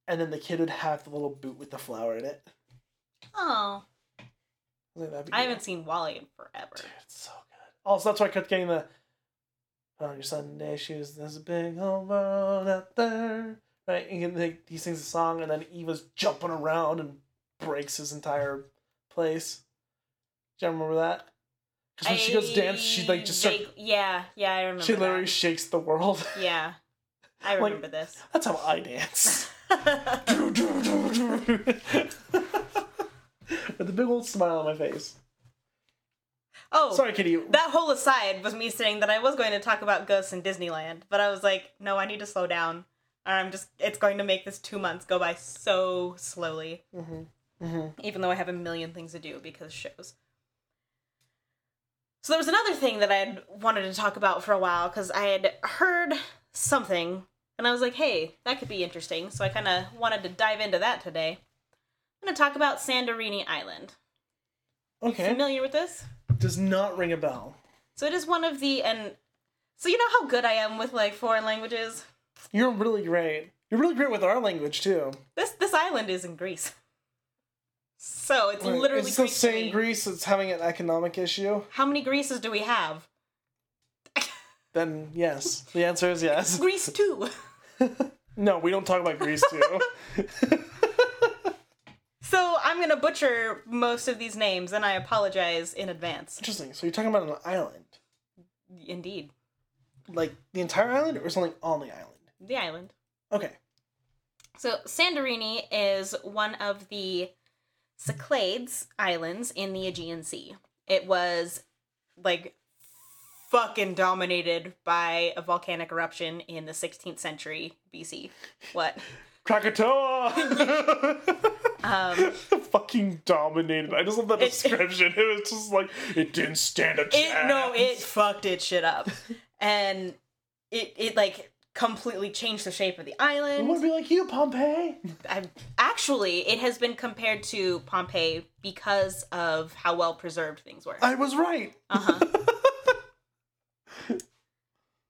and then the kid would have the little boot with the flower in it. Oh, I think that'd be I haven't seen WALL-E in forever. Dude, it's so good. Also, that's why I kept getting the on your Sunday shoes. There's a big old world out there, right? And he, he sings a song, and then Eva's jumping around and breaks his entire place. Do you remember that? Because when she goes dance, she like just start, yeah, yeah, I remember. she literally that. shakes the world. Yeah, I Like- remember this. That's how I dance. With a big old smile on my face. Oh, Sorry, Kitty. That whole aside was me saying that I was going to talk about ghosts in Disneyland, but I was like, no, I need to slow down. Or I'm just, it's going to make this two months go by so slowly, Mm-hmm. Mm-hmm. even though I have a million things to do because shows. So there was another thing that I had wanted to talk about for a while because I had heard something and I was like, hey, that could be interesting. So I kind of wanted to dive into that today. I'm going to talk about Santorini Island. Okay. Familiar with this? Does not ring a bell. So it is one of the and so you know how good I am with like foreign languages. You're really great. You're really great with our language too. This this island is in Greece. So it's Right. literally It's the same. Greece that's having an economic issue. How many Greases do we have? Then yes, the answer is yes. Greece too. No, we don't talk about Greece too. So I'm gonna butcher most of these names, and I apologize in advance. Interesting. So you're talking about an island, Indeed, like the entire island, or something on the island? the island. Okay. So Santorini is one of the Cyclades islands in the Aegean Sea. It was like fucking dominated by a volcanic eruption in the 16th century BC. What? Krakatoa. Um, Fucking dominated. I just love that It- description. It, was just like it didn't stand a chance. it no, it fucked its shit up, and it it like completely changed the shape of the island. I want to be like you, Pompeii. I, actually, it has been compared to Pompeii because of how well preserved things were. I was right. Uh-huh.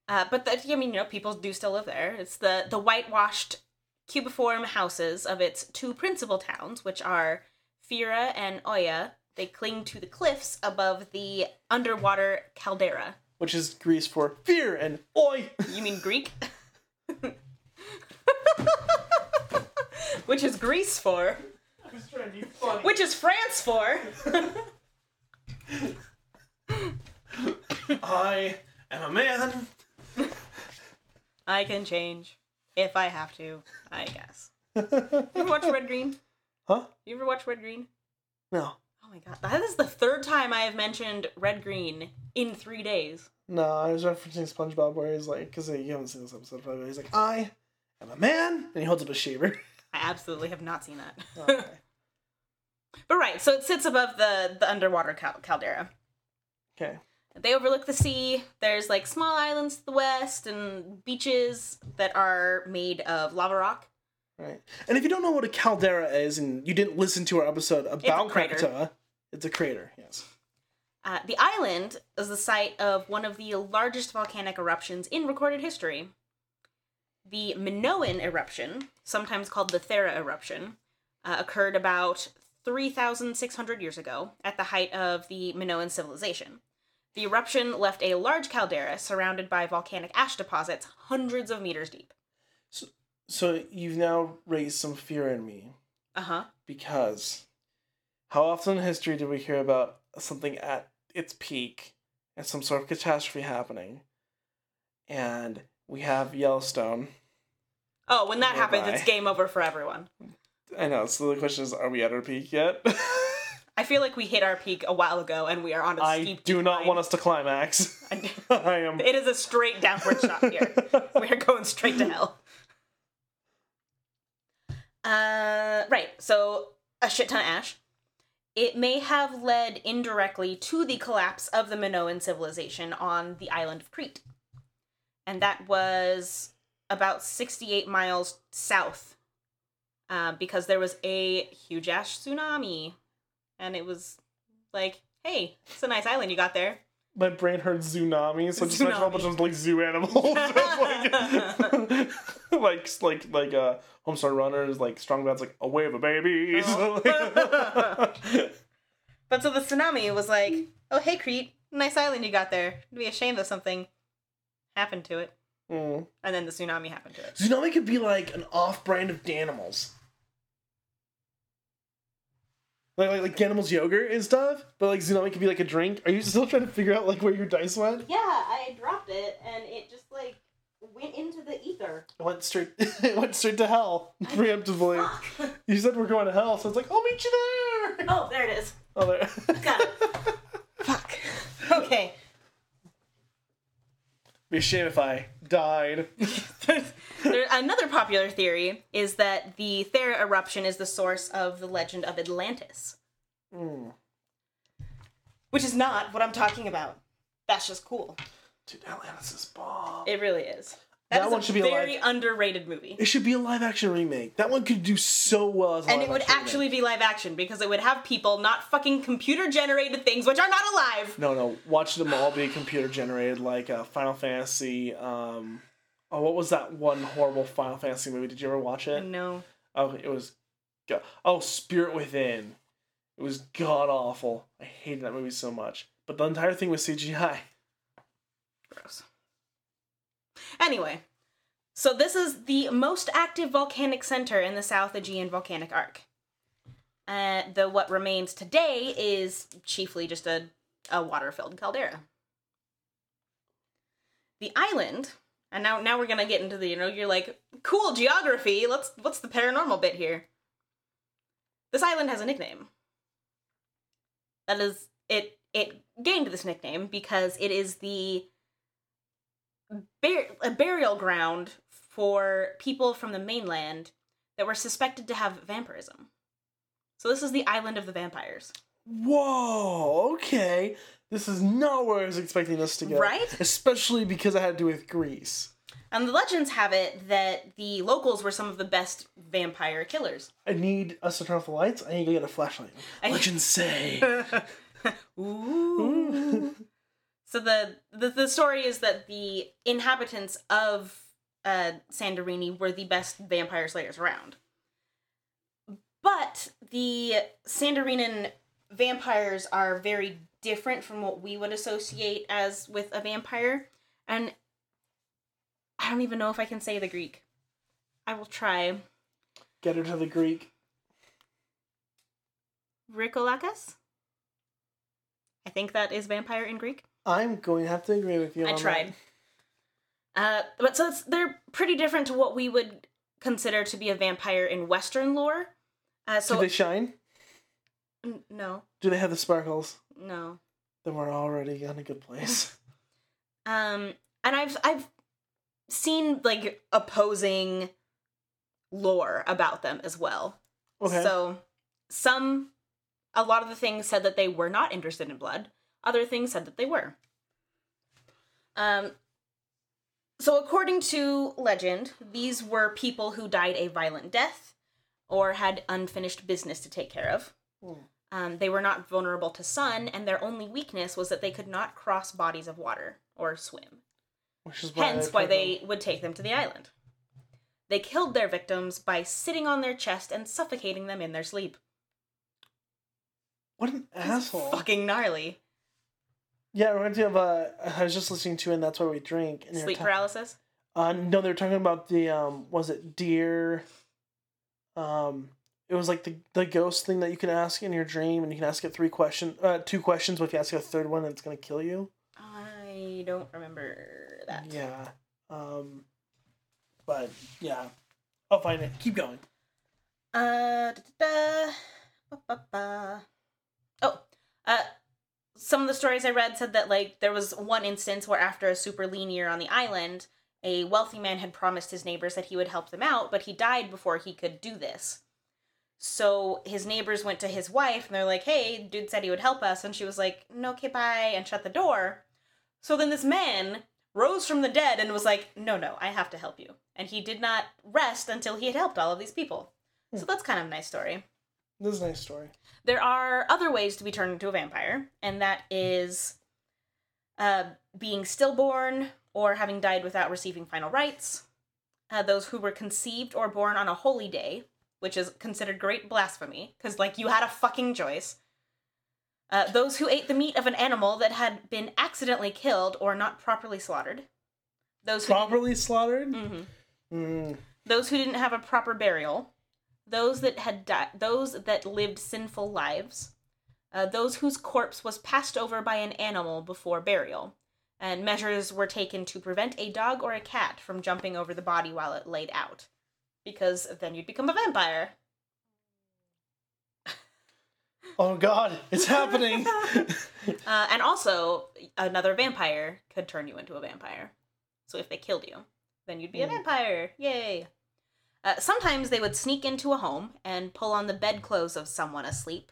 uh, but that, I mean, you know, people do still live there. It's the the whitewashed cubiform houses of its two principal towns, which are Fira and Oia. They cling to the cliffs above the underwater caldera. Which is Greece for fear and oi. You mean Greek? which is Greece for? I was trying to be funny. Which is France for? I am a man. I can change if I have to, I guess. You ever watch Red Green? Huh? You ever watch Red Green? No. Oh my god, that is the third time I have mentioned Red Green in three days. No, I was referencing SpongeBob where he's like, because you haven't seen this episode, probably. He's like, I am a man, and he holds up a shaver. I absolutely have not seen that. Okay. but right, so it sits above the the underwater cal- caldera. okay. They overlook the sea. There's like small islands to the west and beaches that are made of lava rock. Right. And if you don't know what a caldera is, and you didn't listen to our episode about. Krakatoa, it's a crater. Yes. Uh, the island is the site of one of the largest volcanic eruptions in recorded history. The Minoan eruption, sometimes called the Thera eruption, uh, occurred about 3,600 years ago at the height of the Minoan civilization. The eruption left a large caldera surrounded by volcanic ash deposits hundreds of meters deep. So so you've now raised some fear in me Uh huh. because how often in history do we hear about something at its peak and some sort of catastrophe happening, and we have Yellowstone. Oh, when that happens, it's game over for everyone. I know. So the question is, are we at our peak yet? I feel like we hit our peak a while ago and we are on a I steep I do not want us to climax. I- I am. It is a straight downward shot here. we are going straight to hell. Uh, right. So a shit ton of ash. It may have led indirectly to the collapse of the Minoan civilization on the island of Crete, and that was about sixty-eight miles south, uh, because there was a huge ash tsunami, and it was like, hey, it's a nice island you got there. My brain heard tsunami, so just imagine a bunch of like zoo animals, like, like like like uh, Homestar Runners, like Strong Bad's like a wave of babies. Oh. But so the tsunami was like, oh hey Crete, nice island you got there. It'd be ashamed shame if something happened to it. Mm. And then the tsunami happened to it. Tsunami could be like an off-brand of Danimals. Like, like like yogurt and stuff, but like Tsunami could be like a drink. Are you still trying to figure out like where your dice went? Yeah, I dropped it and it just like went into the ether. It went straight. it went straight to hell preemptively. You said we're going to hell, so it's like I'll meet you there. oh, there it is. Oh, there. Got it. Fuck. Okay. Be a shame if I died. There, another popular theory is that the Thera eruption is the source of the legend of Atlantis, Mm. which is not what I'm talking about. That's just cool. Dude, Atlantis is bomb. It really is. That That is one a should be a very live- underrated movie. It should be a live action remake. That one could do so well as a And it would actually remake. be live action because it would have people, not fucking computer generated things, which are not alive. No, no. Watch them all be computer generated, like uh, Final Fantasy. Um, oh, what was that one horrible Final Fantasy movie? Did you ever watch it? No. Oh, it was. Oh, Spirit Within. It was god awful. I hated that movie so much. But the entire thing was CGI. Gross. Anyway, so this is the most active volcanic center in the South Aegean volcanic arc. Uh, the what remains today is chiefly just a, a water-filled caldera. The island, and now now we're gonna get into the you know you're like cool geography. Let's what's the paranormal bit here? This island has a nickname. That is it. It gained this nickname because it is the bur- a burial ground for people from the mainland that were suspected to have vampirism. So this is the island of the vampires. Whoa, okay. This is not where I was expecting this to go. Right? Especially because it had to do with Greece. And the legends have it that the locals were some of the best vampire killers. I need us to turn off the lights. I need to get a flashlight. I- Legends say. Ooh. so the, the the story is that the inhabitants of uh, Sandorini were the best vampire slayers around. But the Sandorinian vampires are very different from what we would associate as with a vampire, and I don't even know if I can say the Greek. I will try. Get her to the Greek. Rikolakas? I think that is vampire in Greek. I'm going to have to agree with you. I tried. Uh, but so it's, they're pretty different to what we would consider to be a vampire in Western lore. Uh, so Do they shine? No, Do they have the sparkles? no. Then we're already in a good place. Um, and I've I've seen like opposing lore about them as well. Okay. So some, a lot of the things said that they were not interested in blood. Other things said that they were. Um. So according to legend, these were people who died a violent death, or had unfinished business to take care of. Hmm. Um, they were not vulnerable to sun, and their only weakness was that they could not cross bodies of water or swim. Which is why Hence, why they them- would take them to the island. They killed their victims by sitting on their chest and suffocating them in their sleep. What an asshole. Fucking gnarly. Yeah, it reminds me of uh, I was just listening to, and that's why we drink. And Sleep ta- paralysis. Uh, no, they were talking about the um, was it deer? Um, it was like the the ghost thing that you can ask in your dream, and you can ask it three questions, uh, two questions. But if you ask it a third one, it's gonna kill you. I don't remember that. Yeah. Um, but yeah, I'll find it. Keep going. Uh, da, da, da. Ba, ba, ba. Oh, uh, some of the stories I read said that like there was one instance where after a super lean year on the island, a wealthy man had promised his neighbors that he would help them out, but he died before he could do this. So his neighbors went to his wife and they're like, "Hey, dude said he would help us," and she was like, "No, okay, bye," and shut the door. So then this man rose from the dead and was like, "No, no, I have to help you," and he did not rest until he had helped all of these people. So that's kind of a nice story. This is a nice story. There are other ways to be turned into a vampire, and that is uh, being stillborn or having died without receiving final rites. Uh, those who were conceived or born on a holy day, which is considered great blasphemy, because, like, you had a fucking choice. Uh, those who ate the meat of an animal that had been accidentally killed or not properly slaughtered. Those who Properly slaughtered. hmm Mm. those who didn't have a proper burial, those that had died, those that lived sinful lives, uh, those whose corpse was passed over by an animal before burial, and measures were taken to prevent a dog or a cat from jumping over the body while it laid out, because then you'd become a vampire. Oh God, it's happening. Uh, and also, another vampire could turn you into a vampire. So if they killed you, then you'd be a Mm. vampire. Yay! Uh, sometimes they would sneak into a home and pull on the bedclothes of someone asleep.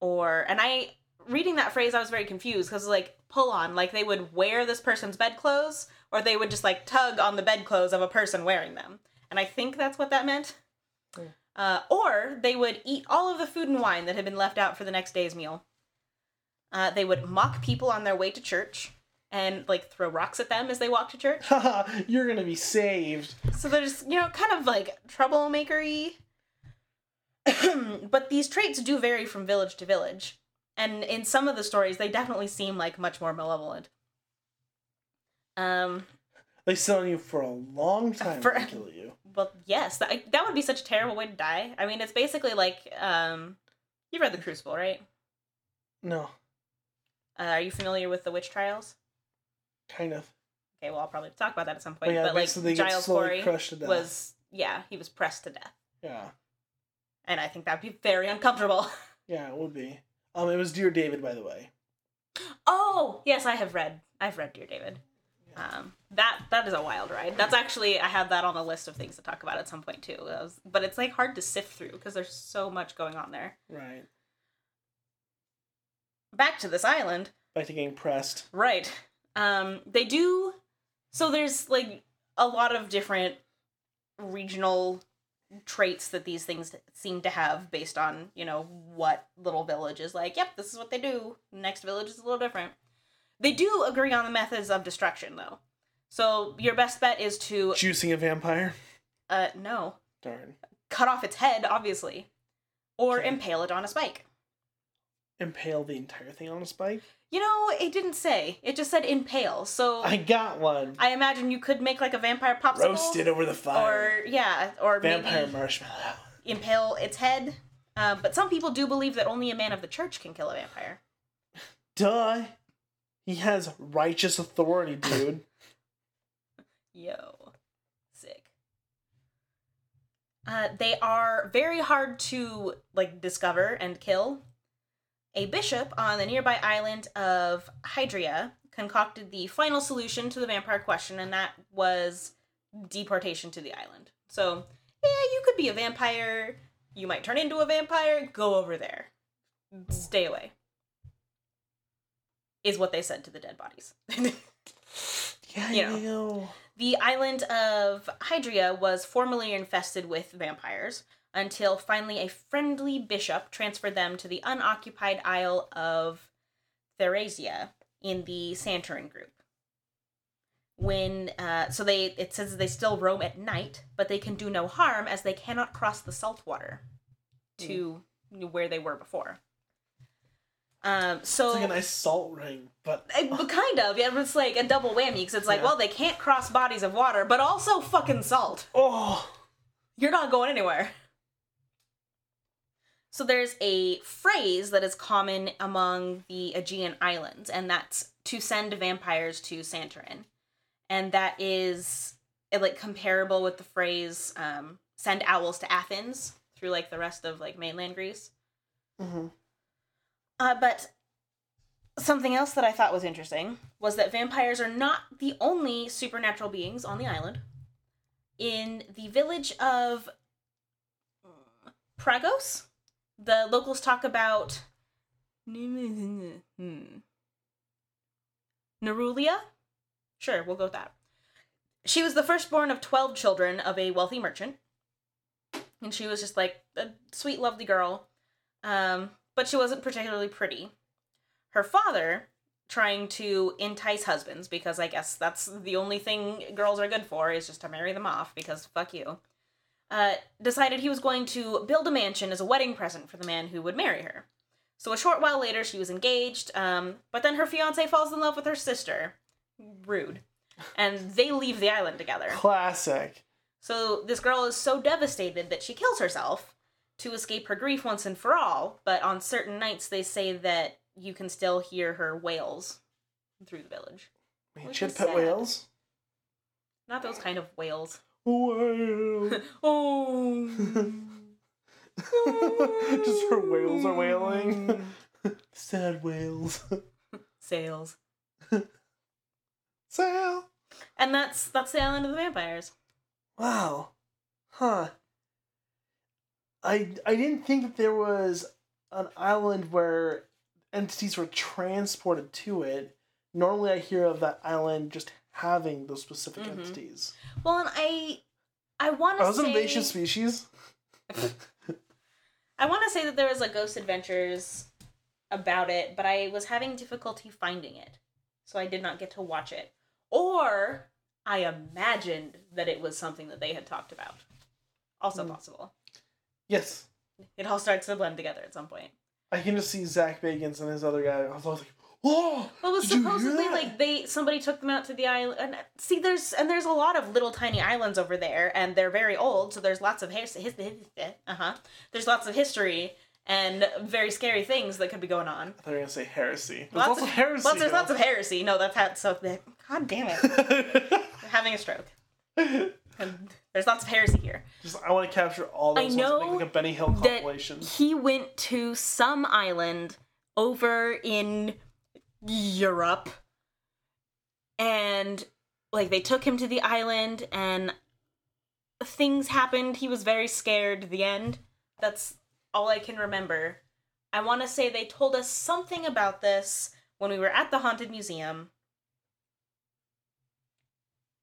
Or, and I reading that phrase, I was very confused because like pull on, like they would wear this person's bedclothes, or they would just like tug on the bedclothes of a person wearing them, and I think that's what that meant. Yeah. Uh, or they would eat all of the food and wine that had been left out for the next day's meal. Uh, they would mock people on their way to church and like throw rocks at them as they walked to church. You're gonna be saved. So they're just, you know, kind of like troublemakery. but these traits do vary from village to village. And in some of the stories, they definitely seem like much more malevolent. Um, They sit on you for a long time For- to kill you. well, yes, that, that would be such a terrible way to die. I mean, it's basically like, um, you've read The Crucible, right? No, Uh, are you familiar with the witch trials? kind of. Okay, well, I'll probably talk about that at some But point. yeah, but like, Giles Corey crushed to death. was, yeah, he was pressed to death. Yeah, And I think that'd be very uncomfortable. yeah, it would be. Um, it was Dear David, by the way. Oh, yes, I have read. I've read Dear David. Um, that that is a wild ride. That's actually I had that on the list of things to talk about at some point too. Was- but it's like hard to sift through because there's so much going on there. Right. Back to this island, Back to getting pressed. right? Um, they do. So there's like a lot of different regional traits that these things seem to have based on you know what little village is like. Yep, this is what they do. Next village is a little different. They do agree on the methods of destruction though. So your best bet is to Juicing a vampire. uh no Darn. cut off its head obviously, or Okay. impale it on a spike. Impale the entire thing on a spike. You know, it didn't say. It just said impale. So I got one. I imagine you could make like a vampire popsicle. Roasted over the fire. Or yeah, or vampire marshmallow. impale its head. Uh, but some people do believe that only a man of the church can kill a vampire. Duh. He has righteous authority, dude. Yo, sick. Uh, they are very hard to like discover and kill. A bishop on the nearby island of Hydria concocted the final solution to the vampire question, and that was deportation to the island. So, yeah, you could be a vampire. You might turn into a vampire. Go over there. Stay away. Is what they said to the dead bodies. Yeah, You know. know. The island of Hydria was formerly infested with vampires until finally a friendly bishop transferred them to the unoccupied isle of Therasia in the Santorin group. When uh, so they it says they still roam at night, but they can do no harm as they cannot cross the salt water to where they were before. Um, so It's like a nice salt ring, but but kind of, yeah. but It's like a double whammy because it's like, Yeah. well, they can't cross bodies of water, but also fucking salt. oh, You're not going anywhere. So there's a phrase that is common among the Aegean islands, and that's to send vampires to Santorin, and that is eh, like comparable with the phrase um, "send owls to Athens" through like the rest of like mainland Greece. Mhm. Uh, but something else that I thought was interesting was that vampires are not the only supernatural beings on the island. In the village of mm, Pragos, the locals talk about Nerulia. Sure, we'll go with that. She was the firstborn of 12 children of a wealthy merchant. And she was just like a sweet, lovely girl. Um, but she wasn't particularly pretty. Her father, trying to entice husbands, because I guess that's the only thing girls are good for, is just to marry them off, because fuck you, uh, decided he was going to build a mansion as a wedding present for the man who would marry her. So a short while later, she was engaged, um, but then her fiance falls in love with her sister. Rude. And they leave the island together. classic. So this girl is so devastated that she kills herself to escape her grief once and for all, but on certain nights they say that you can still hear her wails through the village. Man, Which she had is pet sad. whales. Not those kind of wails. Whale. oh. Just her whales are wailing. Sad whales. Sails. Sail. And that's that's the island of the vampires. Wow. Huh. I I didn't think that there was an island where entities were transported to it. Normally, I hear of that island just having those specific Mhm. entities. Well, and I, I want to those say, invasive species? I want to say that there was a Ghost Adventures about it, but I was having difficulty finding it, so I did not get to watch it. Or I imagined that it was something that they had talked about. Also Hmm. possible. Yes. It all starts to blend together at some point. I can just see Zach Bagans and his other guy. I was always like, whoa! Well, it was supposedly like they somebody took them out to the island. And see, there's and there's a lot of little tiny islands over there, and they're very old. So there's lots of his, his, uh huh. There's lots of history and very scary things that could be going on. They're gonna say heresy. There's Lots lots, of, heresy. Lots, there's lots of heresy. No, that's how. So, god damn it, I'm having a stroke. And there's lots of heresy here. Just I want to capture all those I know like a Benny Hill compilation. he went to some island over in Europe, and like they took him to the island, and things happened. He was very scared. The end. That's all I can remember. I want to say they told us something about this when we were at the haunted museum.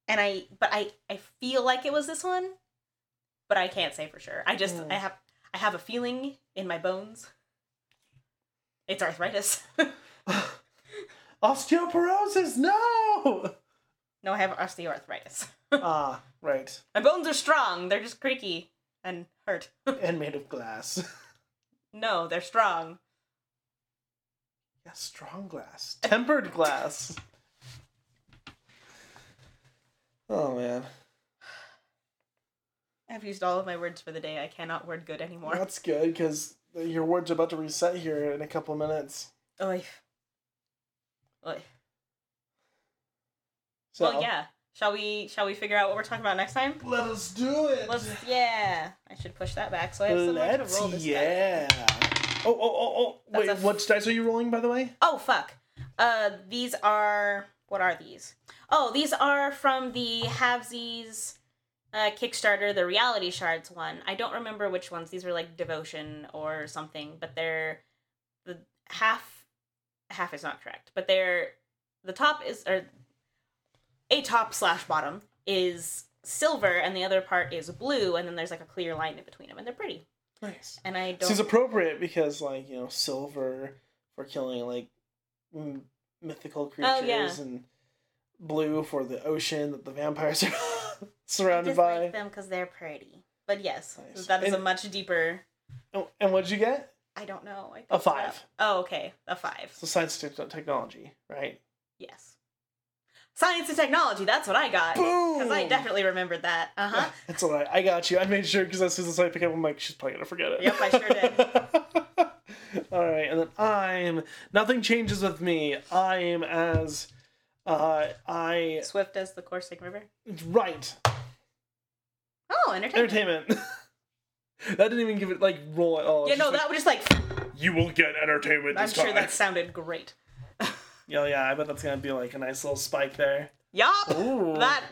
And I but I I feel like it was this one, but I can't say for sure. I just Hmm. I have I have a feeling in my bones. It's arthritis. Osteoporosis, no! no, I have osteoarthritis. ah, right. my bones are strong. They're just creaky and hurt. And made of glass. no, they're strong. yeah, strong glass. Tempered glass. Oh man. I've used all of my words for the day. I cannot word good anymore. That's good because your word's about to reset here in a couple minutes. Oy. Oy. So, Well, yeah. Shall we? Shall we figure out what we're talking about next time? Let us do it. Let's. Yeah. I should push that back so I have somewhere to Let's, roll this. yeah. Oh, oh, oh, oh. Wait, That's a- what dice are you rolling, by the way? Oh fuck. Uh, these are what are these? Oh, these are from the Havesies uh, Kickstarter, the Reality Shards one. I don't remember which ones. These were like Devotion or something, but they're the half. Half is not correct, but they're the top is or a top slash bottom is silver and the other part is blue, and then there's like a clear line in between them, and they're pretty. Nice. And I don't. Seems appropriate because, like, you know, silver for killing, like, m- mythical creatures Oh, yeah. and blue for the ocean that the vampires are I surrounded just by. like them because they're pretty. But yes, Nice. that is a much deeper. Oh, and what'd you get? I don't know. I A five. Oh, okay, a five. So science and technology, right? Yes. Science and technology. That's what I got. Boom! Because I definitely remembered that. Uh huh. That's all right. I got you. I made sure because as soon as I pick up, I'm like, she's probably gonna forget it. Yep, I sure did. all right, and then I'm. Nothing changes with me. I am as. Uh, I Swift as the coursing river. right. Oh, entertainment. Entertainment. that didn't even give it like roll at all. Yeah, no, that was just like. you will get entertainment. I'm sure time. that sounded great. Yeah, yeah. I bet that's gonna be like a nice little spike there. Yup. Ooh. That.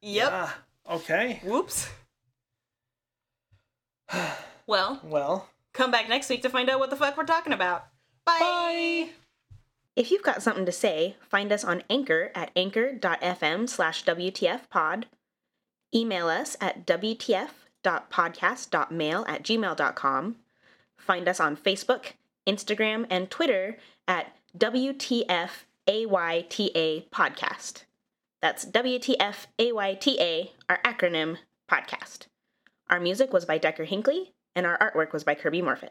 Yep. Yeah. Okay. Whoops. Well, Well. Come back next week to find out what the fuck we're talking about. Bye. Bye. If you've got something to say, find us on Anchor at anchor.fm slash WTFpod. Email us at WTF.podcast.mail at gmail.com. Find us on Facebook, Instagram, and Twitter at WTFAYTA Podcast. That's WTFAYTA, our acronym, podcast. Our music was by Decker Hinckley, and our artwork was by Kirby Morfitt.